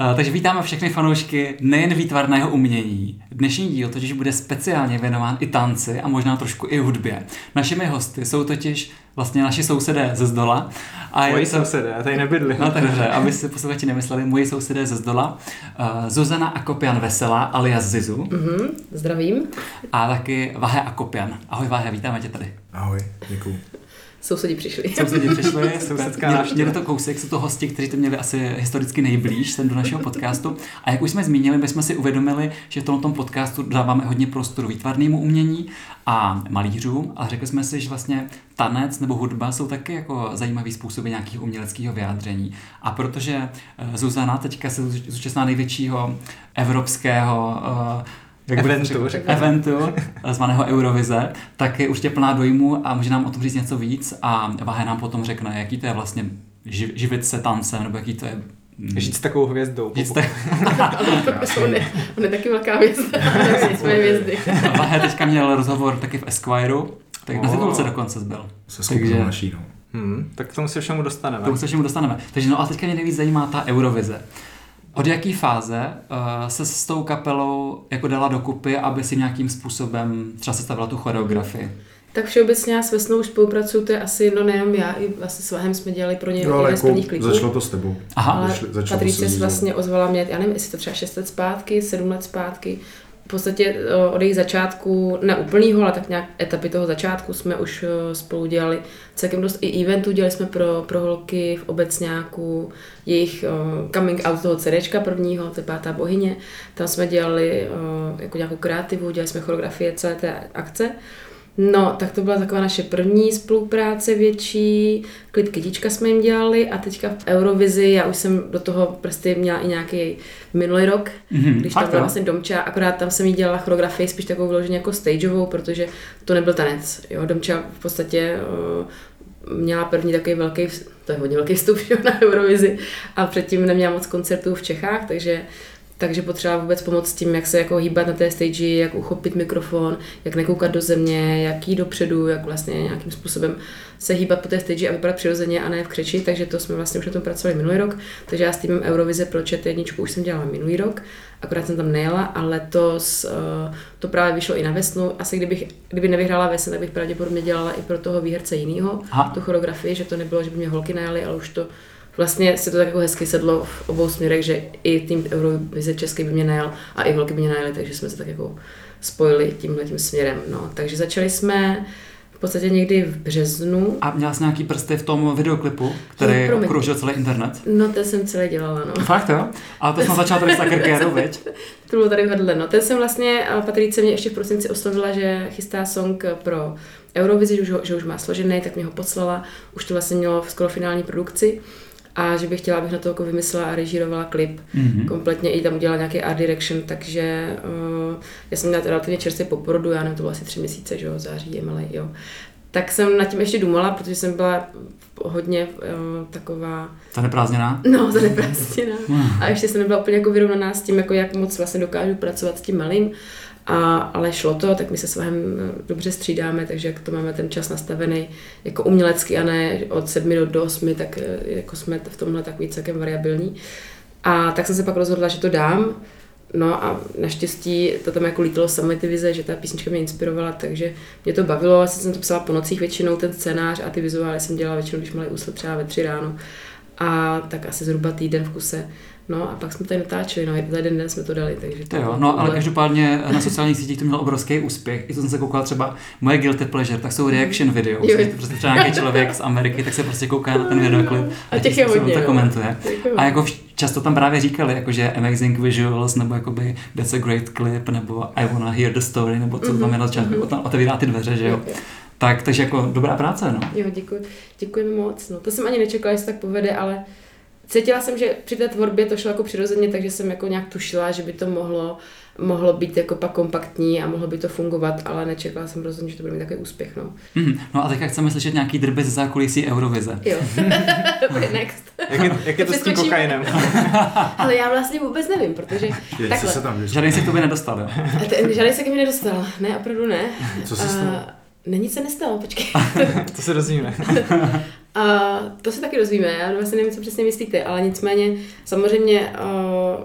Uh, takže vítáme všechny fanoušky nejen výtvarného umění. Dnešní díl totiž bude speciálně věnován i tanci a možná trošku i hudbě. Našimi hosty jsou totiž vlastně naši sousedé ze zdola. A moji to... sousedé, já tady nebydli. No tak dobře, aby si posluchači nemysleli, moji sousedé ze zdola. Uh, Zuzana Akopian Veselá alias Zizu. Mm-hmm, zdravím. A taky Vahe Akopian. Ahoj Vahe, vítáme tě tady. Ahoj, děkuji. Sousedi přišli. Sousedi přišli, sousedská Měli to kousek, jsou to hosti, kteří to měli asi historicky nejblíž sem do našeho podcastu. A jak už jsme zmínili, my jsme si uvědomili, že v tomto podcastu dáváme hodně prostoru výtvarnému umění a malířům, ale řekli jsme si, že vlastně tanec nebo hudba jsou taky jako zajímavý způsoby nějakého uměleckého vyjádření. A protože eh, Zuzana teďka se zúčastná největšího evropského uh, jak eventu, eventu zvaného Eurovize, tak je už tě plná dojmu a může nám o tom říct něco víc a Vahe nám potom řekne, jaký to je vlastně živit se tancem, nebo jaký to je Žít s takovou hvězdou. Žít tak... on, je, on je taky velká hvězda, jsme hvězdy. Vahe teďka měl rozhovor taky v Esquireu, tak oh. na titulce dokonce byl. Se Takže... naší, no. Hmm, tak k tomu se všemu dostaneme. K tomu se všemu dostaneme. Takže no a teďka mě nejvíc zajímá ta Eurovize. Od jaké fáze uh, se s tou kapelou jako dala dokupy, aby si nějakým způsobem třeba sestavila tu choreografii? Tak všeobecně já s Vesnou už spolupracuju, to je asi, no nejenom já, i vlastně s Vahem jsme dělali pro ně no, jeden jako z prvních klipů. Začalo to s tebou. Aha. Ale Patrice se vlastně ozvala mě, já nevím, jestli to třeba 6 let zpátky, 7 let zpátky, podstatě od jejich začátku, ne úplnýho, ale tak nějak etapy toho začátku jsme už spolu dělali celkem dost i eventů, dělali jsme pro, pro holky v obecňáku, jejich uh, coming out toho CDčka prvního, to je pátá bohyně, tam jsme dělali jako nějakou kreativu, dělali jsme choreografie celé té akce. No, tak to byla taková naše první spolupráce větší, klip Kytička jsme jim dělali a teďka v Eurovizi, já už jsem do toho prostě měla i nějaký minulý rok, mm-hmm, když tam byla vlastně Domča, akorát tam jsem jí dělala choreografii spíš takovou vyloženě jako stageovou, protože to nebyl tanec. Jo, Domča v podstatě uh, měla první takový velký, to je hodně velký vstup na Eurovizi a předtím neměla moc koncertů v Čechách, takže takže potřeba vůbec pomoct s tím, jak se jako hýbat na té stage, jak uchopit mikrofon, jak nekoukat do země, jak jít dopředu, jak vlastně nějakým způsobem se hýbat po té stage a vypadat přirozeně a ne v křeči, takže to jsme vlastně už na tom pracovali minulý rok, takže já s týmem Eurovize pro čet jedničku už jsem dělala minulý rok, akorát jsem tam nejela a letos uh, to právě vyšlo i na Vesnu. Asi kdybych, kdyby nevyhrála Vesna, tak bych pravděpodobně dělala i pro toho výherce jiného tu choreografii, že to nebylo, že by mě holky najali, ale už to vlastně se to tak jako hezky sedlo v obou směrech, že i tým Eurovize Český by mě najel a i holky by mě najeli, takže jsme se tak jako spojili tímhle tím směrem. No. Takže začali jsme v podstatě někdy v březnu. A měla jsi nějaký prsty v tom videoklipu, který no, okružil celý internet? No, to jsem celé dělala, no. Fakt jo? A to jsem začala tady s Takerkéru, viď? To bylo tady vedle, no. Ten jsem vlastně, Patrice mě ještě v prosinci oslovila, že chystá song pro Eurovizi, že že už má složený, tak mě ho poslala. Už to vlastně mělo v skoro finální produkci a že bych chtěla, abych na to jako vymyslela a režírovala klip. Mm-hmm. Kompletně i tam udělala nějaký art direction, takže uh, já jsem měla relativně čerstvě po porodu, já nevím, to bylo asi tři měsíce, že jo, září, jemelej, jo. Tak jsem nad tím ještě dumala, protože jsem byla hodně uh, taková... Zaneprázdněná? No, zaneprázdněná. a ještě jsem nebyla úplně jako vyrovnaná s tím, jako jak moc vlastně dokážu pracovat s tím malým. A, ale šlo to, tak my se s Vahem eh, dobře střídáme, takže jak to máme ten čas nastavený jako umělecky a ne od sedmi do, do osmi, tak eh, jako jsme v tomhle takový celkem variabilní. A tak jsem se pak rozhodla, že to dám. No a naštěstí to tam jako lítalo samé ty vize, že ta písnička mě inspirovala, takže mě to bavilo. Asi jsem to psala po nocích většinou, ten scénář a ty vizuály jsem dělala většinou, když měla úslet třeba ve tři ráno. A tak asi zhruba týden v kuse. No a pak jsme tady natáčeli, no za jeden den jsme to dali, takže to jo, no ale každopádně na sociálních sítích to mělo obrovský úspěch. I to jsem se koukal třeba, moje guilty pleasure, tak jsou reaction videos. Jo. Prostě třeba nějaký člověk z Ameriky, tak se prostě kouká na ten videoklip a, a těch je hodně, to komentuje. A jako často tam právě říkali, jako že amazing visuals, nebo jakoby that's a great clip, nebo I wanna hear the story, nebo co mm-hmm. tam je na začátku, mm-hmm. otevírá ty dveře, že jo. Tak, takže jako dobrá práce, no. Jo, děkuji, děkujeme moc. No, to jsem ani nečekala, jestli tak povede, ale cítila jsem, že při té tvorbě to šlo jako přirozeně, takže jsem jako nějak tušila, že by to mohlo, mohlo být jako pak kompaktní a mohlo by to fungovat, ale nečekala jsem rozhodně, že to bude mít takový úspěch. No, mm, no a teďka chceme slyšet nějaký drby ze zákulisí Eurovize. Jo, next. jak, je, jak je to s tím kokainem? ale já vlastně vůbec nevím, protože takhle. Se tam žádný se k tobě nedostal, jo? Žádný se k mi nedostal, ne, opravdu ne. Co se stalo? Ne, nic se nestalo, počkej. to se dozvíme. A to se taky dozvíme, já vlastně nevím, co přesně myslíte, ale nicméně samozřejmě uh,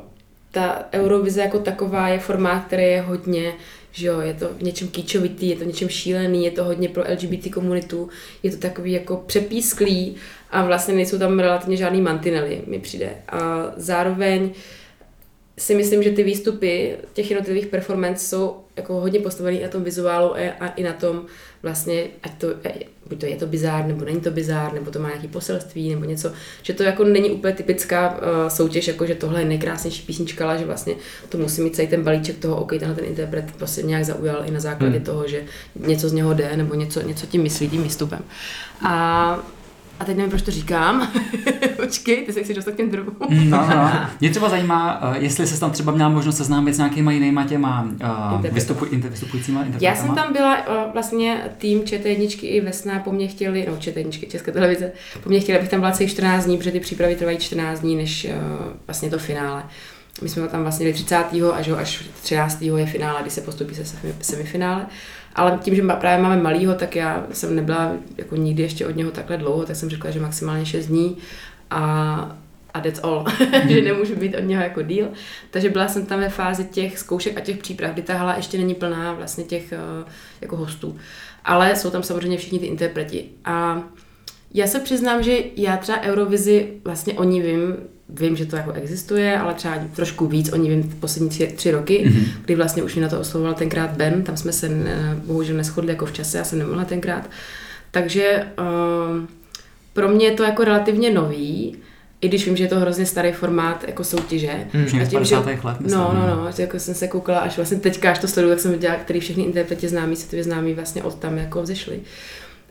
ta Eurovize jako taková je formát, který je hodně že jo, je to v něčem kýčovitý, je to něčem šílený, je to hodně pro LGBT komunitu, je to takový jako přepísklý a vlastně nejsou tam relativně žádný mantinely, mi přijde. A zároveň si myslím, že ty výstupy těch jednotlivých performance jsou jako hodně postavený na tom vizuálu a, a i na tom vlastně, ať to, buď to je to bizár, nebo není to bizár, nebo to má nějaký poselství, nebo něco, že to jako není úplně typická uh, soutěž, jako že tohle je nejkrásnější písnička, ale že vlastně to musí mít celý ten balíček toho, OK, tenhle ten interpret prostě nějak zaujal i na základě hmm. toho, že něco z něho jde, nebo něco, něco tím myslí tím výstupem. A a teď nevím, proč to říkám. Počkej, ty se chci dostat k těm druhům. Mm, no, no. Mě třeba zajímá, uh, jestli jsi tam třeba měla možnost seznámit s nějakýma jinýma těma uh, vystupu, inter, vystupujícíma Já jsem tam byla, uh, vlastně tým ČT1 i Vesna po mně chtěli, no ČT1 České televize, po mně chtěli, abych tam byla celých 14 dní, protože ty přípravy trvají 14 dní, než uh, vlastně to finále. My jsme tam vlastně 30. až, až 13. je finále, kdy se postupí se semifinále. Ale tím, že právě máme malýho, tak já jsem nebyla jako nikdy ještě od něho takhle dlouho, tak jsem řekla, že maximálně 6 dní a, a that's all, že mhm. nemůžu být od něho jako díl. Takže byla jsem tam ve fázi těch zkoušek a těch příprav, kdy ta hala ještě není plná vlastně těch eh, jako hostů. Ale jsou tam samozřejmě všichni ty interpreti. A já se přiznám, že já třeba Eurovizi vlastně o ní vím vím, že to jako existuje, ale třeba trošku víc o ní vím poslední tři, tři roky, mm-hmm. kdy vlastně už mi na to oslovoval tenkrát Ben, tam jsme se ne, bohužel neschodli jako v čase, já jsem nemohla tenkrát. Takže uh, pro mě je to jako relativně nový, i když vím, že je to hrozně starý formát jako soutěže. Mm, a tím, že, let, myslím. No, no, no, že jako jsem se koukala, až vlastně teďka, až to sleduju, tak jsem viděla, který všechny interpreti známí, světově známí vlastně od tam jako vzešli. Uh,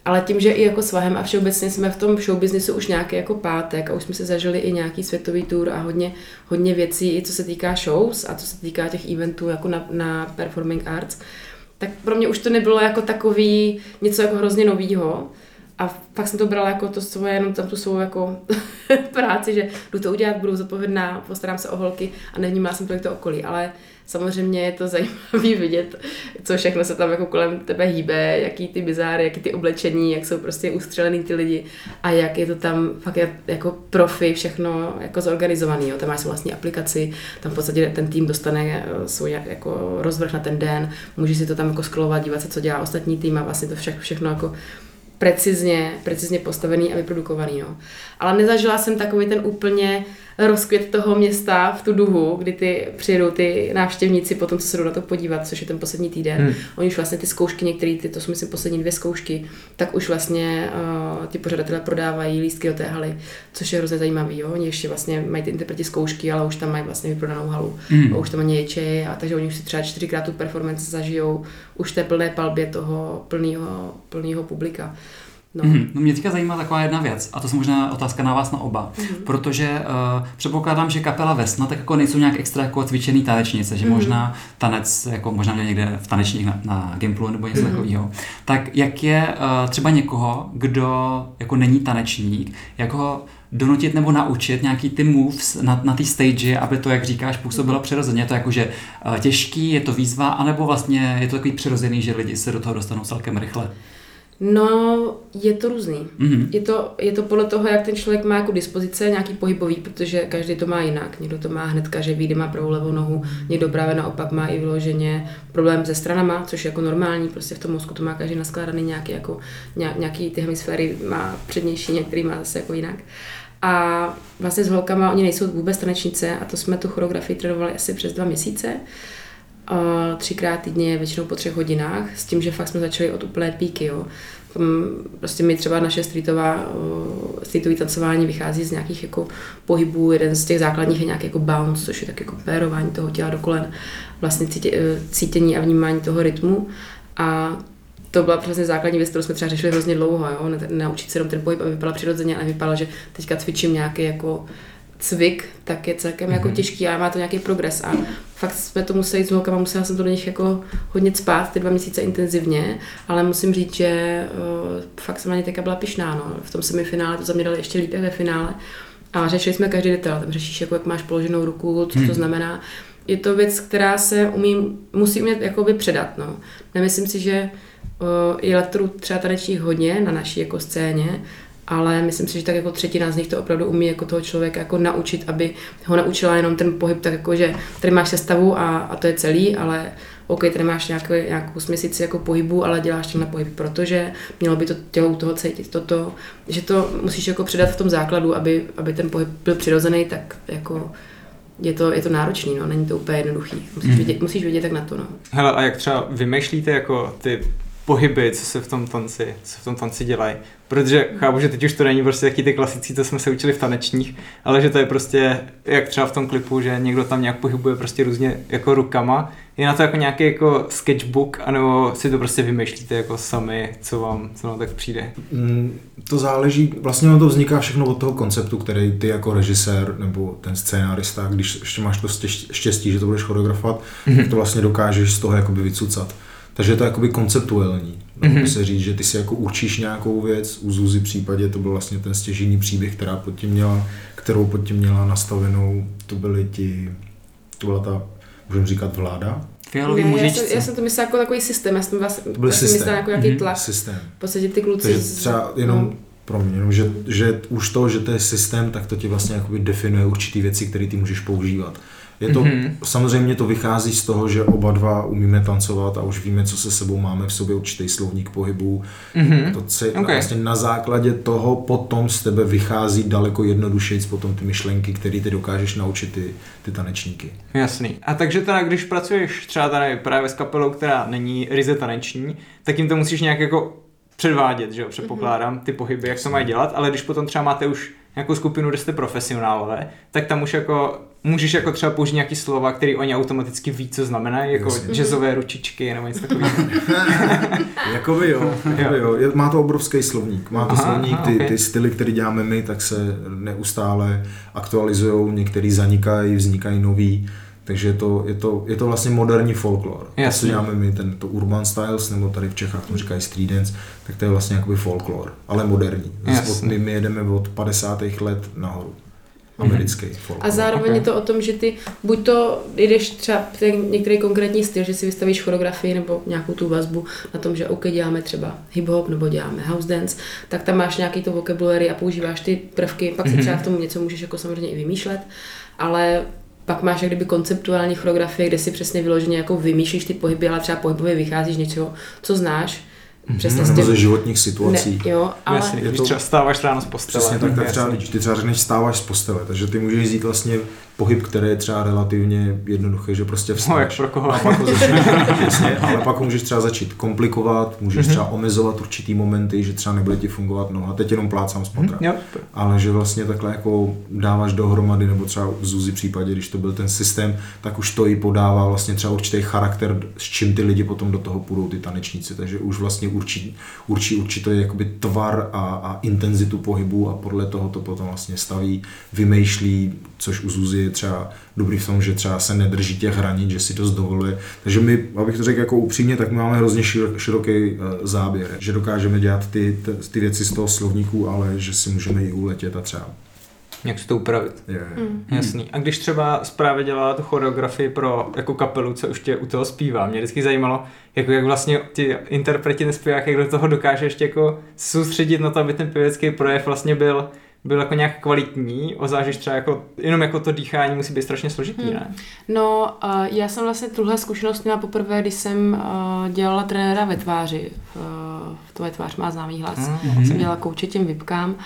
ale tím, že i jako svahem a všeobecně jsme v tom show businessu už nějaký jako pátek a už jsme se zažili i nějaký světový tour a hodně, hodně věcí, i co se týká shows a co se týká těch eventů jako na, na performing arts, tak pro mě už to nebylo jako takový něco jako hrozně novýho. A pak jsem to brala jako to svoje, jenom tam tu svou jako práci, že jdu to udělat, budu zodpovědná, postarám se o holky a nevnímala jsem tolik to okolí. Ale samozřejmě je to zajímavé vidět, co všechno se tam jako kolem tebe hýbe, jaký ty bizáry, jaký ty oblečení, jak jsou prostě ustřelený ty lidi a jak je to tam fakt jako profi všechno jako zorganizovaný. Jo. Tam máš vlastní aplikaci, tam v podstatě ten tým dostane eh, svůj jako rozvrh na ten den, může si to tam jako scrollovat, dívat se, co dělá ostatní tým a vlastně to všechno, všechno jako precizně, precizně postavený a vyprodukovaný. No. Ale nezažila jsem takový ten úplně rozkvět toho města v tu duhu, kdy ty přijedou ty návštěvníci potom, co se jdou na to podívat, což je ten poslední týden. Hmm. Oni už vlastně ty zkoušky, některé, ty, to jsou myslím poslední dvě zkoušky, tak už vlastně uh, ty pořadatelé prodávají lístky do té haly, což je hrozně zajímavý. Jo? Oni ještě vlastně mají ty interpreti zkoušky, ale už tam mají vlastně vyprodanou halu. Hmm. A už tam mají ječe, a takže oni už si třeba čtyřikrát tu performance zažijou už té plné palbě toho plného, plného publika. No. Mm-hmm. no mě teďka zajímá taková jedna věc, a to je možná otázka na vás na oba, mm-hmm. protože uh, předpokládám, že kapela Vesna tak jako nejsou nějak extra jako cvičený tanečnice, že mm-hmm. možná tanec, jako možná někde v tanečních na, na Gimplu nebo něco mm-hmm. takového. Tak jak je uh, třeba někoho, kdo jako není tanečník, jak ho donutit nebo naučit nějaký ty moves na, na té stage, aby to, jak říkáš, působilo přirozeně. Je to jakože uh, těžký, je to výzva, anebo vlastně je to takový přirozený, že lidi se do toho dostanou celkem rychle? No, je to různý. Mm-hmm. Je, to, je to podle toho, jak ten člověk má jako dispozice, nějaký pohybový, protože každý to má jinak. Někdo to má hnedka, že ví, má pravou levou nohu, někdo právě naopak má i vyloženě problém se stranama, což je jako normální, prostě v tom mozku to má každý naskládaný nějaký, jako, nějaký ty hemisféry má přednější, některý má zase jako jinak. A vlastně s holkama oni nejsou vůbec tanečnice a to jsme tu choreografii trénovali asi přes dva měsíce třikrát týdně, většinou po třech hodinách, s tím, že fakt jsme začali od úplné píky. Jo. Tam prostě mi třeba naše streetová, streetový tancování vychází z nějakých jako pohybů, jeden z těch základních je nějaký jako bounce, což je tak jako pérování toho těla do kolen, vlastně cítě, e, cítění a vnímání toho rytmu. A to byla přesně základní věc, kterou jsme třeba řešili hrozně dlouho, jo? naučit se jenom ten pohyb, aby vypadal přirozeně, ale vypadalo, že teďka cvičím nějaký jako cvik, tak je celkem mm-hmm. jako mhm. těžký, ale má to nějaký progres a fakt jsme to museli s holkama, musela jsem to do nich jako hodně spát, ty dva měsíce intenzivně, ale musím říct, že uh, fakt jsem na ně teďka byla pišná, no. v tom semifinále to za mě dali ještě líp ve finále a řešili jsme každý detail, tam řešíš, jako jak máš položenou ruku, co to hmm. znamená. Je to věc, která se umí, musí umět jakoby předat, no. Nemyslím si, že uh, je lektorů třeba tanečních hodně na naší jako scéně, ale myslím si, že tak jako třetina z nich to opravdu umí jako toho člověka jako naučit, aby ho naučila jenom ten pohyb, tak jako, že tady máš sestavu a, a to je celý, ale OK, tady máš nějakou, nějakou směsici jako pohybu, ale děláš tenhle pohyb, protože mělo by to tělo u toho cítit toto, že to musíš jako předat v tom základu, aby, aby ten pohyb byl přirozený, tak jako je to, je to náročný, no, není to úplně jednoduchý. Musíš, mm. vidět, musíš vidět tak na to, no. Hele, a jak třeba vymýšlíte jako ty pohyby, co se v tom tanci, co v tom tanci dělají. Protože chápu, že teď už to není prostě taky ty klasicí, co jsme se učili v tanečních, ale že to je prostě, jak třeba v tom klipu, že někdo tam nějak pohybuje prostě různě jako rukama. Je na to jako nějaký jako sketchbook, anebo si to prostě vymýšlíte jako sami, co vám, co vám tak přijde? Mm, to záleží, vlastně to vzniká všechno od toho konceptu, který ty jako režisér nebo ten scénárista, když ještě máš to štěstí, že to budeš choreografovat, mm-hmm. tak to vlastně dokážeš z toho jakoby vycucat. Takže je to jakoby konceptuální. mm-hmm. se říct, že ty si jako určíš nějakou věc, u Zuzi případě to byl vlastně ten stěžení příběh, která pod tím měla, kterou pod tím měla nastavenou, to byly ti, to byla ta, můžeme říkat vláda, Fialový ne, já, jsem, já jsem to myslel jako takový systém, já jsem, vlastně, to byl já systém. myslel jako nějaký mm-hmm. tlak. Systém. V podstatě ty kluci... Takže třeba jenom, no. pro mě, jenom, že, že už to, že to je systém, tak to ti vlastně jakoby definuje určitý věci, které ty můžeš používat. Je to, mm-hmm. samozřejmě to vychází z toho, že oba dva umíme tancovat a už víme, co se sebou máme v sobě určitý slovník pohybu. Mm-hmm. To se, okay. vlastně na základě toho potom z tebe vychází daleko jednodušeji potom ty myšlenky, které ty dokážeš naučit ty, ty tanečníky. Jasný. A takže teda, když pracuješ třeba tady právě s kapelou, která není ryze taneční, tak jim to musíš nějak jako předvádět, že jo, předpokládám, ty pohyby, jak to mají dělat, ale když potom třeba máte už nějakou skupinu, kde jste profesionálové, tak tam už jako můžeš jako třeba použít nějaký slova, které oni automaticky ví, co znamená, jako Jasně. jazzové ručičky nebo něco takového. jakoby jo, jakoby jo. jo. Má to obrovský slovník. Má to aha, slovník, ty, okay. ty styly, které děláme my, tak se neustále aktualizují, některý zanikají, vznikají nový. Takže je to, je to, je to vlastně moderní folklor. To, co děláme my, ten, to urban styles, nebo tady v Čechách tomu říkají street dance, tak to je vlastně jakoby folklor, ale moderní. Od, my, my jedeme od 50. let nahoru americký mm-hmm. folk. A zároveň okay. je to o tom, že ty buď to jdeš třeba ten některý konkrétní styl, že si vystavíš choreografii nebo nějakou tu vazbu na tom, že OK, děláme třeba hip-hop nebo děláme house dance, tak tam máš nějaký to vocabulary a používáš ty prvky, pak si mm-hmm. třeba v tom něco můžeš jako samozřejmě i vymýšlet, ale pak máš jak kdyby konceptuální choreografie, kde si přesně vyloženě jako vymýšlíš ty pohyby, ale třeba pohybově vycházíš něčeho, co znáš Mm-hmm. Přesně nebo ze životních situací. Ne, jo, ale... Jasně, když třeba stáváš ráno z postele. Přesně tak, tak třeba, když ty třeba řekneš stáváš z postele, takže ty můžeš jít vlastně pohyb, který je třeba relativně jednoduchý, že prostě vstaneš. No, jak pro koho. A pak ho začneš, jasně, ale pak můžeš třeba začít komplikovat, můžeš mm-hmm. třeba omezovat určitý momenty, že třeba nebude ti fungovat noha, teď jenom plácám z patra. Mm-hmm. Ale že vlastně takhle jako dáváš dohromady, nebo třeba v Zuzi případě, když to byl ten systém, tak už to i podává vlastně třeba určitý charakter, s čím ty lidi potom do toho půjdou, ty tanečníci, takže už vlastně určí, určí určitý jakoby tvar a, a intenzitu pohybu a podle toho to potom vlastně staví, vymýšlí, což u Zuzi je třeba dobrý v tom, že třeba se nedrží těch hranic, že si to dovoluje. Takže my, abych to řekl jako upřímně, tak my máme hrozně široký eh, záběr, že dokážeme dělat ty, ty věci z toho slovníku, ale že si můžeme i uletět a třeba jak si to upravit. Je, je. Mm. Jasný. A když třeba zprávě dělala tu choreografii pro jako kapelu, co už tě u toho zpívá, mě vždycky zajímalo, jako jak vlastně ti interpreti nespěvák, jak do toho dokáže ještě jako soustředit na to, aby ten pěvecký projev vlastně byl byl jako nějak kvalitní, ozážeš třeba jako, jenom jako to dýchání musí být strašně složitý, hmm. ne? No, uh, já jsem vlastně tuhle zkušenost měla poprvé, když jsem uh, dělala trenéra ve tváři. V, uh, to ve tvář má známý hlas. Mm-hmm. Jsem dělala kouče těm vypkám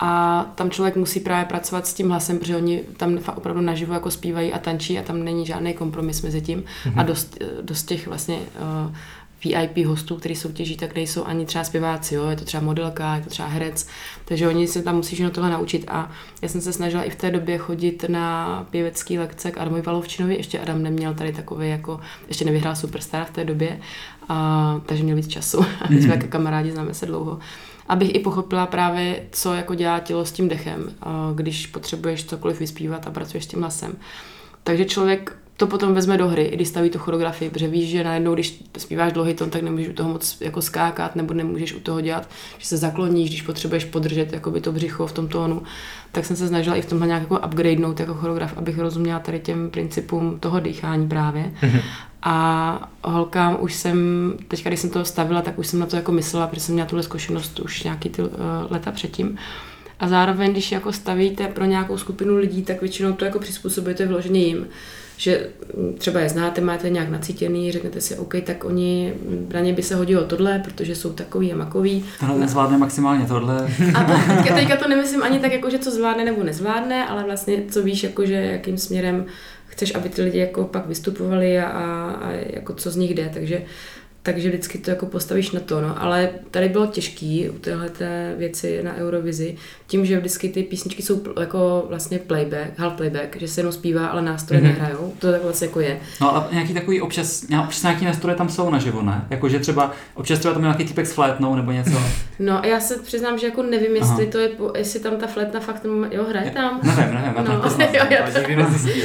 a tam člověk musí právě pracovat s tím hlasem, protože oni tam opravdu naživo jako zpívají a tančí a tam není žádný kompromis mezi tím. Mm-hmm. a dost, dost těch vlastně uh, VIP hostů, kteří soutěží, tak nejsou ani třeba zpěváci, jo? je to třeba modelka, je to třeba herec, takže oni se tam musí na tohle naučit. A já jsem se snažila i v té době chodit na pěvecký lekce k Adamovi Valovčinovi, ještě Adam neměl tady takový jako, ještě nevyhrál Superstar v té době, a, takže měl víc času, my jsme jako kamarádi, známe se dlouho abych i pochopila právě, co jako dělá tělo s tím dechem, když potřebuješ cokoliv vyspívat a pracuješ s tím hlasem. Takže člověk to potom vezme do hry, když staví tu choreografii, protože víš, že najednou, když zpíváš dlouhý ton, tak nemůžeš u toho moc jako skákat, nebo nemůžeš u toho dělat, že se zakloníš, když potřebuješ podržet jakoby to břicho v tom tónu. Tak jsem se snažila i v tomhle nějak jako upgradenout jako choreograf, abych rozuměla tady těm principům toho dýchání právě. Mm-hmm. A holkám už jsem, teďka když jsem to stavila, tak už jsem na to jako myslela, protože jsem měla tuhle zkušenost už nějaký ty uh, leta předtím. A zároveň, když jako stavíte pro nějakou skupinu lidí, tak většinou to jako přizpůsobujete vyloženě jim že třeba je znáte, máte nějak nacítěný, řeknete si, OK, tak oni, na ně by se hodilo tohle, protože jsou takový a makový. Tohle nezvládne maximálně tohle. A to, teďka, teďka to nemyslím ani tak, jako, že co zvládne nebo nezvládne, ale vlastně co víš, jako, že jakým směrem chceš, aby ty lidi jako pak vystupovali a, a, a jako co z nich jde. Takže takže vždycky to jako postavíš na to, no. Ale tady bylo těžký u téhle věci na Eurovizi, tím, že vždycky ty písničky jsou jako vlastně playback, half playback, že se jenom zpívá, ale nástroje mm-hmm. nehrajou, to tak vlastně jako je. No a nějaký takový občas, občas nějaký nástroje tam jsou naživo, ne? Jakože třeba občas třeba tam nějaký typek s flétnou nebo něco. No a já se přiznám, že jako nevím, jestli Aha. to je, jestli tam ta flétna fakt, jo, hraje tam. Nevím, nevím, já no. to neznám, jo, já to...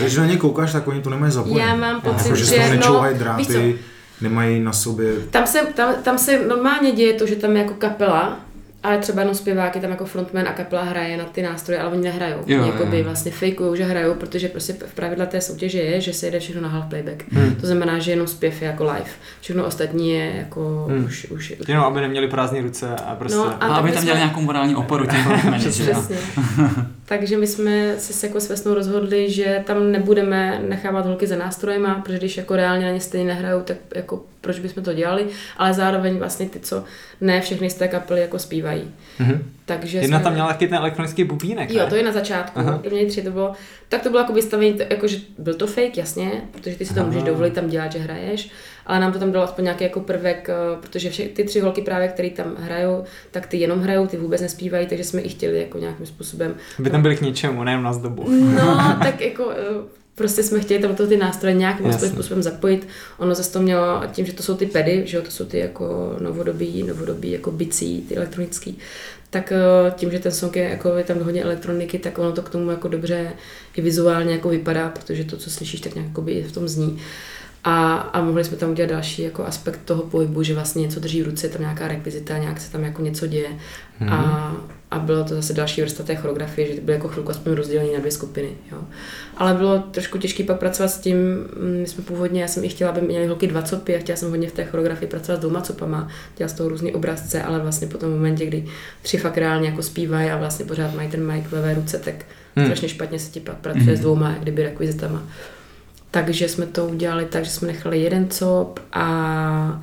Když na ně koukáš, tak oni to nemají zapojené. Já mám pocit, jako, že, že no, dráty nemají na sobě... Tam se, tam, tam se normálně děje to, že tam je jako kapela, ale třeba jenom zpěvák je tam jako frontman a kapela hraje na ty nástroje, ale oni nehrajou. Jo, oni jakoby jo. vlastně fakeují, že hrajou, protože prostě v pravidla té soutěže je, že se jede všechno na half playback. Hmm. To znamená, že jenom zpěv je jako live. Všechno ostatní je jako hmm. už, už... Jenom aby neměli prázdné ruce a prostě... No, a, a aby tam měli nějakou morální oporu těm Přesně. Takže my jsme se jako s Vesnou rozhodli, že tam nebudeme nechávat holky za nástrojema, protože když jako reálně na ně stejně nehrajou, tak jako proč bychom to dělali, ale zároveň vlastně ty, co ne všechny z té kapely jako zpívají. Mm-hmm. Takže Jedna jsme... tam měla taky ten elektronický bubínek, Jo, ne? to je na začátku, Aha. měli tři, to bylo, tak to bylo jako vystavení, jako, že byl to fake, jasně, protože ty si to Aha. můžeš dovolit tam dělat, že hraješ, ale nám to tam dalo aspoň nějaký jako prvek, eh, protože vše, ty tři holky právě, které tam hrajou, tak ty jenom hrajou, ty vůbec nespívají, takže jsme i chtěli jako nějakým způsobem. By tam byli k ničemu, nejen na zdobu. No, tak jako eh, prostě jsme chtěli tam ty nástroje nějakým způsobem zapojit. Ono zase to mělo, tím, že to jsou ty pedy, že jo, to jsou ty jako novodobí, novodobí jako bicí, ty elektronický, tak eh, tím, že ten song je, jako je tam hodně elektroniky, tak ono to k tomu jako dobře i vizuálně jako vypadá, protože to, co slyšíš, tak nějak v tom zní. A, a mohli jsme tam udělat další jako aspekt toho pohybu, že vlastně něco drží v ruce, je tam nějaká rekvizita, nějak se tam jako něco děje. Hmm. A, a bylo to zase další vrstva té choreografie, že to bylo jako chvilku aspoň rozdělení na dvě skupiny. Jo. Ale bylo trošku těžké pak pracovat s tím, mm, my jsme původně, já jsem i chtěla, aby měly holky dva copy a chtěla jsem hodně v té choreografii pracovat s dvouma copama, dělat z toho různý obrazce, ale vlastně po tom momentě, kdy tři fakt reálně jako zpívají a vlastně pořád mají ten mic ve levé ruce, tak hmm. strašně špatně se ti pak pracuje hmm. s dvouma, jak kdyby rekvizitama. Takže jsme to udělali tak, že jsme nechali jeden cop a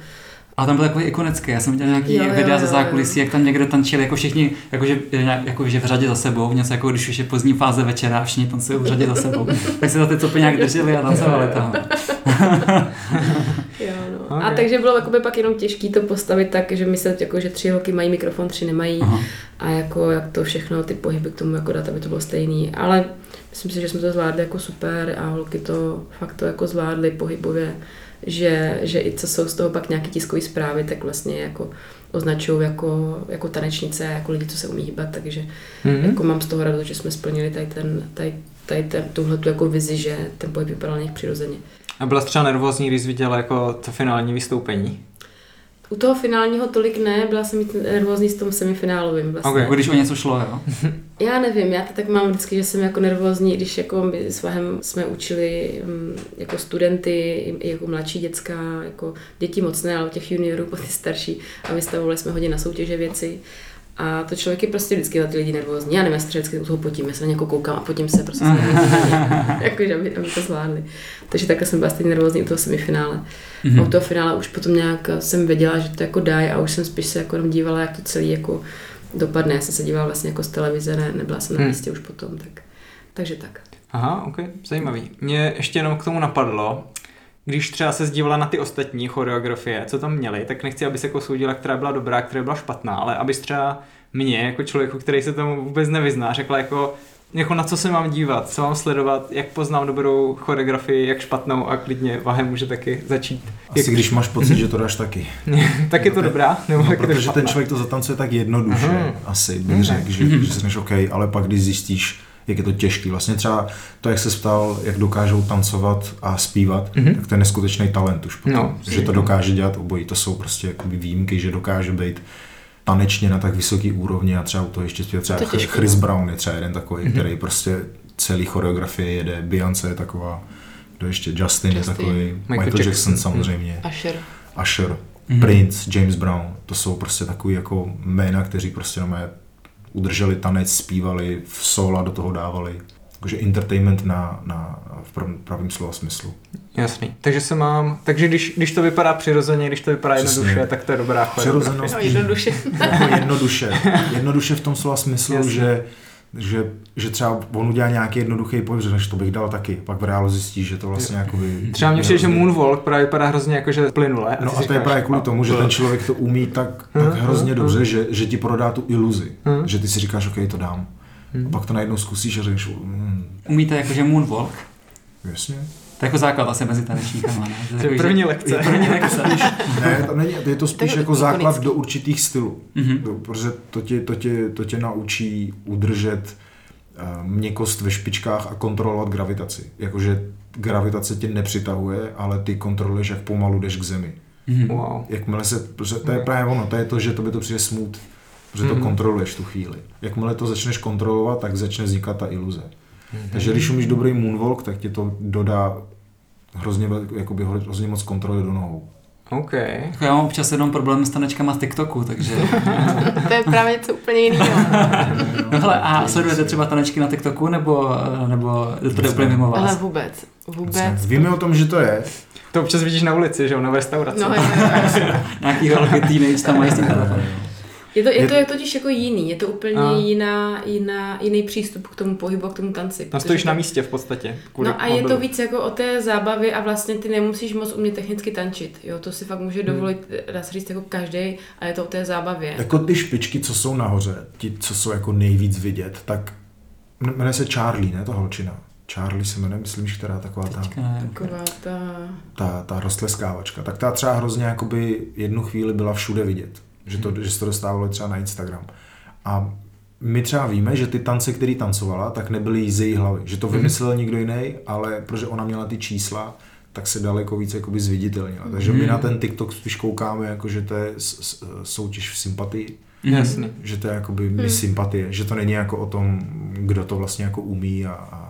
a tam byl takový ikonický, já jsem viděl nějaký jo, videa ze zákulisí, jak tam někdo tančil, jako všichni, jakože, jako, že v řadě za sebou, něco jako když už je pozdní fáze večera a všichni tancují v řadě za sebou, tak se za ty copy nějak drželi a tancovali tam. jo. Okay. A takže bylo jakoby pak jenom těžké to postavit tak, že myslet, jako, že tři holky mají mikrofon, tři nemají Aha. a jako jak to všechno, ty pohyby k tomu jako dát, aby to bylo stejný. Ale myslím si, že jsme to zvládli jako super a holky to fakt to jako zvládly pohybově že, že i co jsou z toho pak nějaké tiskové zprávy, tak vlastně jako označují jako, jako tanečnice, jako lidi, co se umí hýbat, takže mm-hmm. jako mám z toho radost, že jsme splnili tady, ten, tady, tady ten, tuhle jako vizi, že ten pohyb vypadal nějak přirozeně. A byla třeba nervózní, když viděla jako to finální vystoupení? U toho finálního tolik ne, byla jsem nervózní s tom semifinálovým. Vlastně. Okay, když o něco šlo, jo? já nevím, já to tak mám vždycky, že jsem jako nervózní, když jako my s Vahem jsme učili um, jako studenty, i jako mladší děcka, jako děti moc ne, ale těch juniorů, po ty starší a vystavovali jsme hodně na soutěže věci. A to člověk je prostě vždycky na ty lidi nervózní. Já nevím, jestli vždycky u toho potím, já se na někoho koukám a potím se prostě jako, že aby, aby, to zvládli. Takže takhle jsem byla stejně nervózní u toho semifinále. Mm-hmm. A u toho finále už potom nějak jsem věděla, že to jako dají a už jsem spíš se jako dívala, jak to celý jako dopadne. Já jsem se dívala vlastně jako z televize, ne, nebyla jsem na hmm. místě už potom, tak, takže tak. Aha, ok, zajímavý. Mě ještě jenom k tomu napadlo, když třeba se zdívala na ty ostatní choreografie, co tam měli, tak nechci, aby se jako soudila, která byla dobrá, která byla špatná, ale abys třeba mě, jako člověku, který se tomu vůbec nevyzná, řekla jako, jako na co se mám dívat, co mám sledovat, jak poznám dobrou choreografii, jak špatnou a klidně Vahem může taky začít. Asi jak... když máš pocit, že to dáš taky. tak je to dobrá? Nebo no, protože ten člověk to zatancuje tak jednoduše, Aha. asi bych řekl, že, že jsi OK, ale pak když zjistíš, jak je to těžký. Vlastně třeba to, jak se ptal, jak dokážou tancovat a zpívat, mm-hmm. tak to je neskutečný talent už potom. No, že to dokáže dělat obojí. To jsou prostě jakoby výjimky, že dokáže být tanečně na tak vysoký úrovni a třeba u toho ještě zpět třeba to Chris no. Brown je třeba jeden takový, mm-hmm. který prostě celý choreografie jede, Beyoncé je taková, kdo ještě, Justin, Justin. je takový, Michael, Michael Jackson, Jackson samozřejmě, Usher, Usher mm-hmm. Prince, James Brown, to jsou prostě takový jako jména, kteří prostě na mé udrželi tanec, zpívali, v sola do toho dávali. Takže entertainment na, na, v pravém slova smyslu. Jasný. Takže se mám, takže když, když to vypadá přirozeně, když to vypadá Přesně. jednoduše, tak to je dobrá Přirozenost. No, jednoduše. no, jednoduše. Jednoduše v tom slova smyslu, Jasný. že že, že třeba on udělá nějaký jednoduchý pohyb, než to bych dal taky. Pak v reálu zjistí, že to vlastně jako by... Třeba mě přijde, že Moonwalk právě vypadá hrozně jako, že plynule. No a to je právě kvůli tomu, že ten člověk to umí tak, tak hrozně dobře, že, že ti prodá tu iluzi. Že ty si říkáš, OK, to dám. A pak to najednou zkusíš a řekneš... Mm. Umíte jakože Moonwalk? Jasně. To je jako základ asi mezi tanečníkama, ne? To je první lekce. Je první lekce. ne, to není, je to spíš jako základ do určitých stylů. Mm-hmm. Protože to tě, to, tě, to tě naučí udržet uh, měkost ve špičkách a kontrolovat gravitaci. Jakože gravitace tě nepřitahuje, ale ty kontroluješ, jak pomalu jdeš k zemi. Mm-hmm. Wow. Jakmile se, protože to je právě ono, to je to, že to by to přijde smut, protože to mm-hmm. kontroluješ tu chvíli. Jakmile to začneš kontrolovat, tak začne vznikat ta iluze. Mm-hmm. Takže když umíš dobrý moonwalk, tak ti to dodá hrozně, jakoby, hrozně moc kontroly do nohou. OK. Jako já mám občas jenom problém s tanečkama z TikToku, takže... to je právě něco úplně jiného. no hele, a sledujete třeba tanečky na TikToku, nebo, nebo to jde úplně mimo vás? Ale vůbec, vůbec. Víme o tom, že to je. To občas vidíš na ulici, že jo, na restauraci. No, Nějaký holky teenage tam mají s tím telefonem. Je to, je, je to je totiž jako jiný, je to úplně a... jiná, jiná, jiný přístup k tomu pohybu a k tomu tanci. Tam stojíš na místě v podstatě. No a mobilu. je to víc jako o té zábavě a vlastně ty nemusíš moc umět technicky tančit. Jo, to si fakt může hmm. dovolit, hmm. dá se říct, jako každý a je to o té zábavě. Jako ty špičky, co jsou nahoře, ti, co jsou jako nejvíc vidět, tak jmenuje se Charlie, ne, ta holčina. Charlie se jmenuje, myslím, že která taková ta, taková ta... ta, ta rostleskávačka. Tak ta třeba hrozně jakoby jednu chvíli byla všude vidět že, to, že se to dostávalo třeba na Instagram. A my třeba víme, že ty tance, které tancovala, tak nebyly z její hlavy. Že to mhm. vymyslel mm. někdo jiný, ale protože ona měla ty čísla, tak se daleko víc jakoby zviditelnila. Takže mm. my na mhm. ten TikTok spíš koukáme, jako, že to je soutěž v sympatii. Jasně. Že to je jakoby mm. sympatie, že to není jako o tom, kdo to vlastně jako umí a, a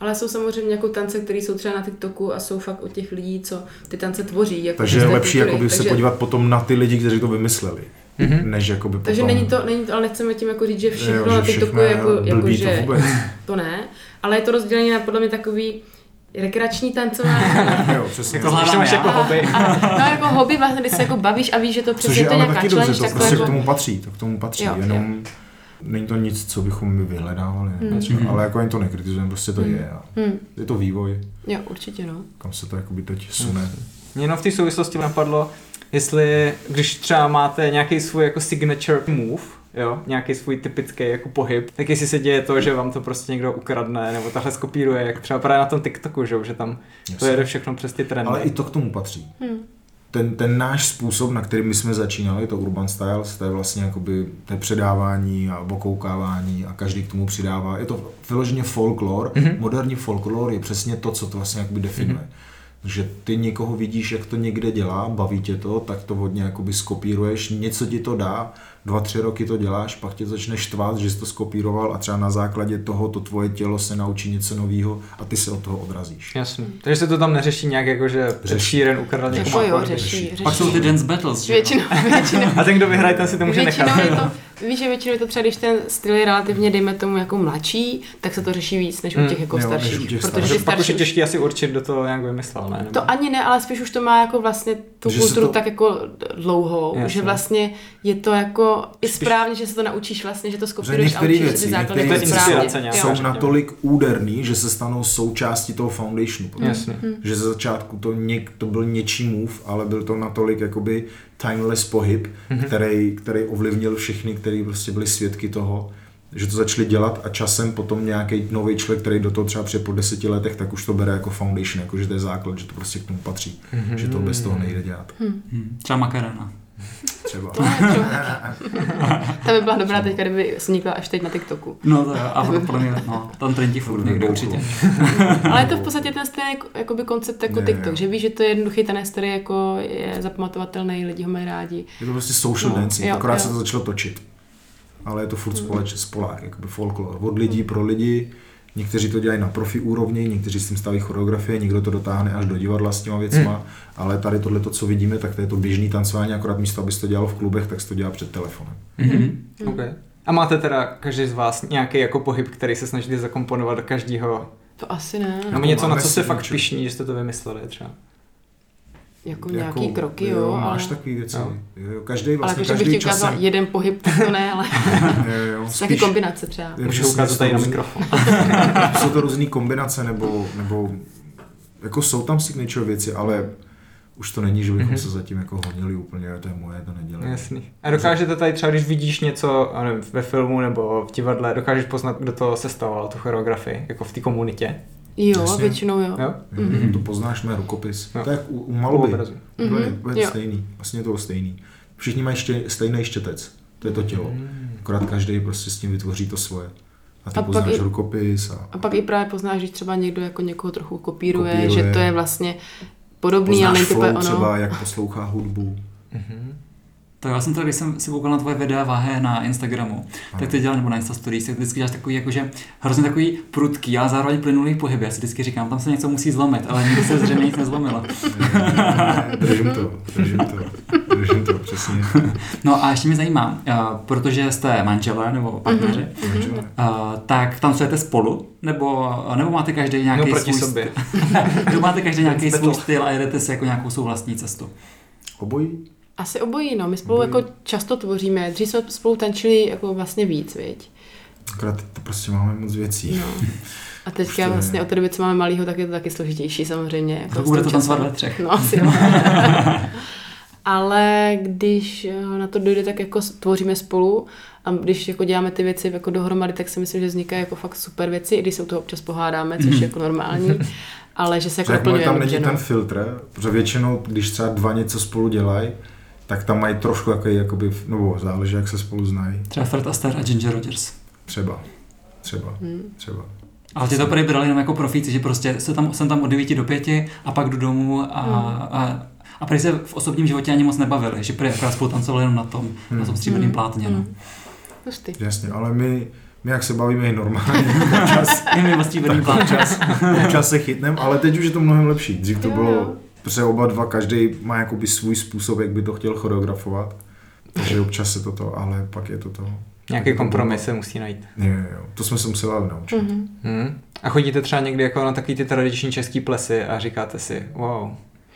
ale jsou samozřejmě jako tance, které jsou třeba na TikToku a jsou fakt od těch lidí, co ty tance tvoří. Jako Takže je lepší jakoby Takže... se podívat potom na ty lidi, kteří to vymysleli. Mm-hmm. Než jakoby Takže není to, není to, ale nechceme tím jako říct, že všechno jo, na TikToku je jako, jako že to, to ne, ale je to rozdělení na podle mě takový rekreační tancování. jo, přesně. To máš jako hobby. no jako hobby vlastně, když se jako bavíš a víš, že to přesně to nějaká challenge, to tak to, prostě jako... k tomu patří, to k tomu patří, jo, jenom jo. Není to nic, co bychom my vyhledávali, hmm. třeba, ale jako ani to nekritizujeme, prostě to hmm. je a hmm. je to vývoj. Jo, určitě no. Kam se to jakoby teď sune. Mě jenom v té souvislosti napadlo, jestli, když třeba máte nějaký svůj jako signature move, jo, nějaký svůj typický jako pohyb, tak jestli se děje to, že vám to prostě někdo ukradne nebo tahle skopíruje, jak třeba právě na tom TikToku, že, že tam Jasně. to jede všechno přes ty trendy. Ale i to k tomu patří. Hmm. Ten, ten náš způsob, na který my jsme začínali, to Urban Styles, to je vlastně jakoby to je předávání a okoukávání a každý k tomu přidává. Je to vyloženě folklor. Mm-hmm. Moderní folklor je přesně to, co to vlastně jakoby definuje. Mm-hmm že ty někoho vidíš, jak to někde dělá, baví tě to, tak to hodně jakoby skopíruješ, něco ti to dá, dva, tři roky to děláš, pak tě začne štvát, že jsi to skopíroval a třeba na základě toho to tvoje tělo se naučí něco nového a ty se od toho odrazíš. Jasně. Takže se to tam neřeší nějak jako, že řeší jen ukradl někomu. Jako jo, řeší, řeší. Pak jsou ty dance battles. Většinou, většinou. a ten, kdo vyhraje, ten si to může většinou nechat. Je to, víš, že většinou je to třeba, když ten styl je relativně, dejme tomu, jako mladší, tak se to řeší víc než u hmm. těch jako jo, starších. Těch protože starších. pak už je těžké asi určit, kdo to nějak vymyslel, ne? To ani ne, ale spíš už to má jako vlastně tu že kulturu to... tak jako dlouhou, Jasně. že vlastně je to jako i správně, že se to naučíš vlastně, že to skopíruješ a učíš věci, ty základy věci správně. jsou natolik úderný, že se stanou součástí toho foundationu. Jasně. Hmm. Že ze začátku to, něk, to byl něčí move, ale byl to natolik jakoby timeless pohyb, mm-hmm. který, který ovlivnil všechny, kteří prostě byli svědky toho, že to začali dělat a časem potom nějaký nový člověk, který do toho třeba před po deseti letech, tak už to bere jako foundation, jako že to je základ, že to prostě k tomu patří, mm-hmm. že to bez toho nejde dělat. Mm. Třeba makarena. Třeba. Ta by byla dobrá teďka, kdyby vznikla až teď na TikToku. No to a pro mě, no, tam trendí furt někde určitě. Ale je to v podstatě ten stejný jakoby koncept jako Ne, TikTok, jo. že víš, že to je jednoduchý tanec, který jako je zapamatovatelný, lidi ho mají rádi. Je to prostě social No, dancing, jo, akorát jo. se to začalo točit. Ale je to furt společ, spolák, jakoby folklor. Od lidí pro lidi, někteří to dělají na profi úrovni, někteří s tím staví choreografie, někdo to dotáhne až do divadla s těma věcma, Hmm. ale tady tohle, co vidíme, tak to je to běžný tancování, akorát místo, aby se to dělalo v klubech, tak se to dělá před telefonem. Mhm. Okay. A máte teda každý z vás nějaký jako pohyb, který se snažíte zakomponovat do každého? To asi ne. Nebo něco, na máme co si fakt pišní, že jste to vymysleli třeba? Jako nějaký kroky, jo, ale... Máš takový věci. Jo. Jo. Jo, každý Ale vlastně, jako, bych každý ti ukázal časem. jeden pohyb, tak to ne, ale Jo, jo, taky spíš- kombinace třeba. je Můžu ukázat jsou tady na mikrofon. jsou to různé kombinace nebo, nebo jako jsou tam signature věci, ale už to není, že bychom Mhm. se zatím jako honili úplně, to je moje, to nedělá. Jasný. A dokážete tady třeba, když vidíš něco nevím, ve filmu nebo v divadle, dokážeš poznat, kdo to sestavoval, tu choreografii, jako v té komunitě? Jo, Jasně. většinou jo. Jo? Mm-hmm. To poznáš mé rukopis. Jo. To je jak u, u malby. Úplně, Mhm. úplně Jo. stejný. Vlastně je to stejný. Všichni mají ště, stejný štětec. To je to tělo. Mm. Akorát každý prostě s tím vytvoří to svoje. A ty A pak poznáš i- rukopis a A pak i právě poznáš, že třeba někdo jako někoho trochu kopíruje, Kopíruje. že to je vlastně podobný, ale poznáš není to ono. třeba, jak poslouchá hudbu. Mhm. To já jsem to, když jsem si koukal na tvoje videa váhe na Instagramu, tak ty děláš, nebo na Insta Stories, tak vždycky děláš takový, jakože hrozně takový prudký, ale zároveň plynulý pohyb. Já si vždycky říkám, tam se něco musí zlomit, ale nikdy se zřejmě nic nezlomilo. Ne, držím to, držím to, držím to, přesně. No a ještě mě zajímá, uh, protože jste manželé nebo partneři, Takže uh, tak tancujete spolu? Nebo, nebo máte každý nějaký No proti svůj sobě. Styl, nebo máte každý nějaký svůj styl a jedete si jako nějakou svou vlastní cestu? Obojí? Asi obojí, no. My spolu Obojí. jako často tvoříme. Dřív jsme spolu tančili jako vlastně víc, viď? Akorát to prostě máme moc věcí. No. A Už teďka je- vlastně od té doby, co máme malýho, tak je to taky složitější samozřejmě. Jako Tak bude to tancovat ve třech. No asi jo. Ale když eh, na to dojde, tak jako tvoříme spolu a když jako děláme ty věci jako dohromady, tak si myslím, že vznikají jako fakt super věci, i když se u toho občas pohádáme, což je jako normální, ale že se jako Jak moje tam není ten no. filtr, protože většinou, když třeba dva něco spolu dělají, tak tam mají trošku takový, jakoby, nebo záleží, jak se spolu znají. Třeba Fred Astaire a Ginger Rogers. Třeba. Třeba. Hmm. Třeba. Ale tě to prý brali jenom jako profíci, že prostě se tam, jsem tam od 9 do 5 a pak jdu domů a, Hmm. a, a prý se v osobním životě ani moc nebavili, že prý akorát spolu tancovali jenom na tom, na tom stříbrném Hmm. plátně. No. Hmm. Hustý. Jasně, ale my, my jak se bavíme i normálně, občas, občas, občas se chytnem, ale teď už je to mnohem lepší. Dřív to Jo, bylo, jo. Protože oba dva, každý má jakoby svůj způsob, jak by to chtěl choreografovat. Takže občas se toto, ale pak je to to. Nějaký kompromis se musí najít. Jo, jo, jo. To jsme se museli ale naučit. Mhm. Hmm. A chodíte třeba někdy jako na takový ty tradiční český plesy a říkáte si, wow,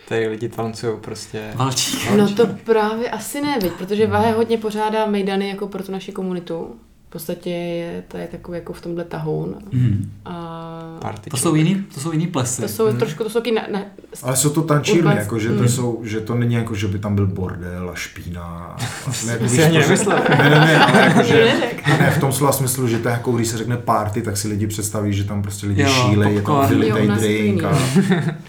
tady lidi tancují prostě. Valčík. No to právě asi ne, viď, protože Vahe hodně pořádá mejdany jako pro tu naši komunitu. V podstatě je, to je takový jako v tomhle tahoun. Hmm. A Party To jsou jiný, to jsou jiný plesy. to jsou Hmm. trošku, to jsou taky na, na, Ale jsou to tančírny, Urban- jako, že, to Mm. jsou, že to není jako, že by tam byl bordel a špína. A, ne, jako, víš, to, nemyslel. ne, ne, ne, ale jako, že, ne, v tom slova smyslu, že to je jako, když se řekne party, tak si lidi představí, že tam prostě lidi Jo, šílej, je tam vylitej to drink. A,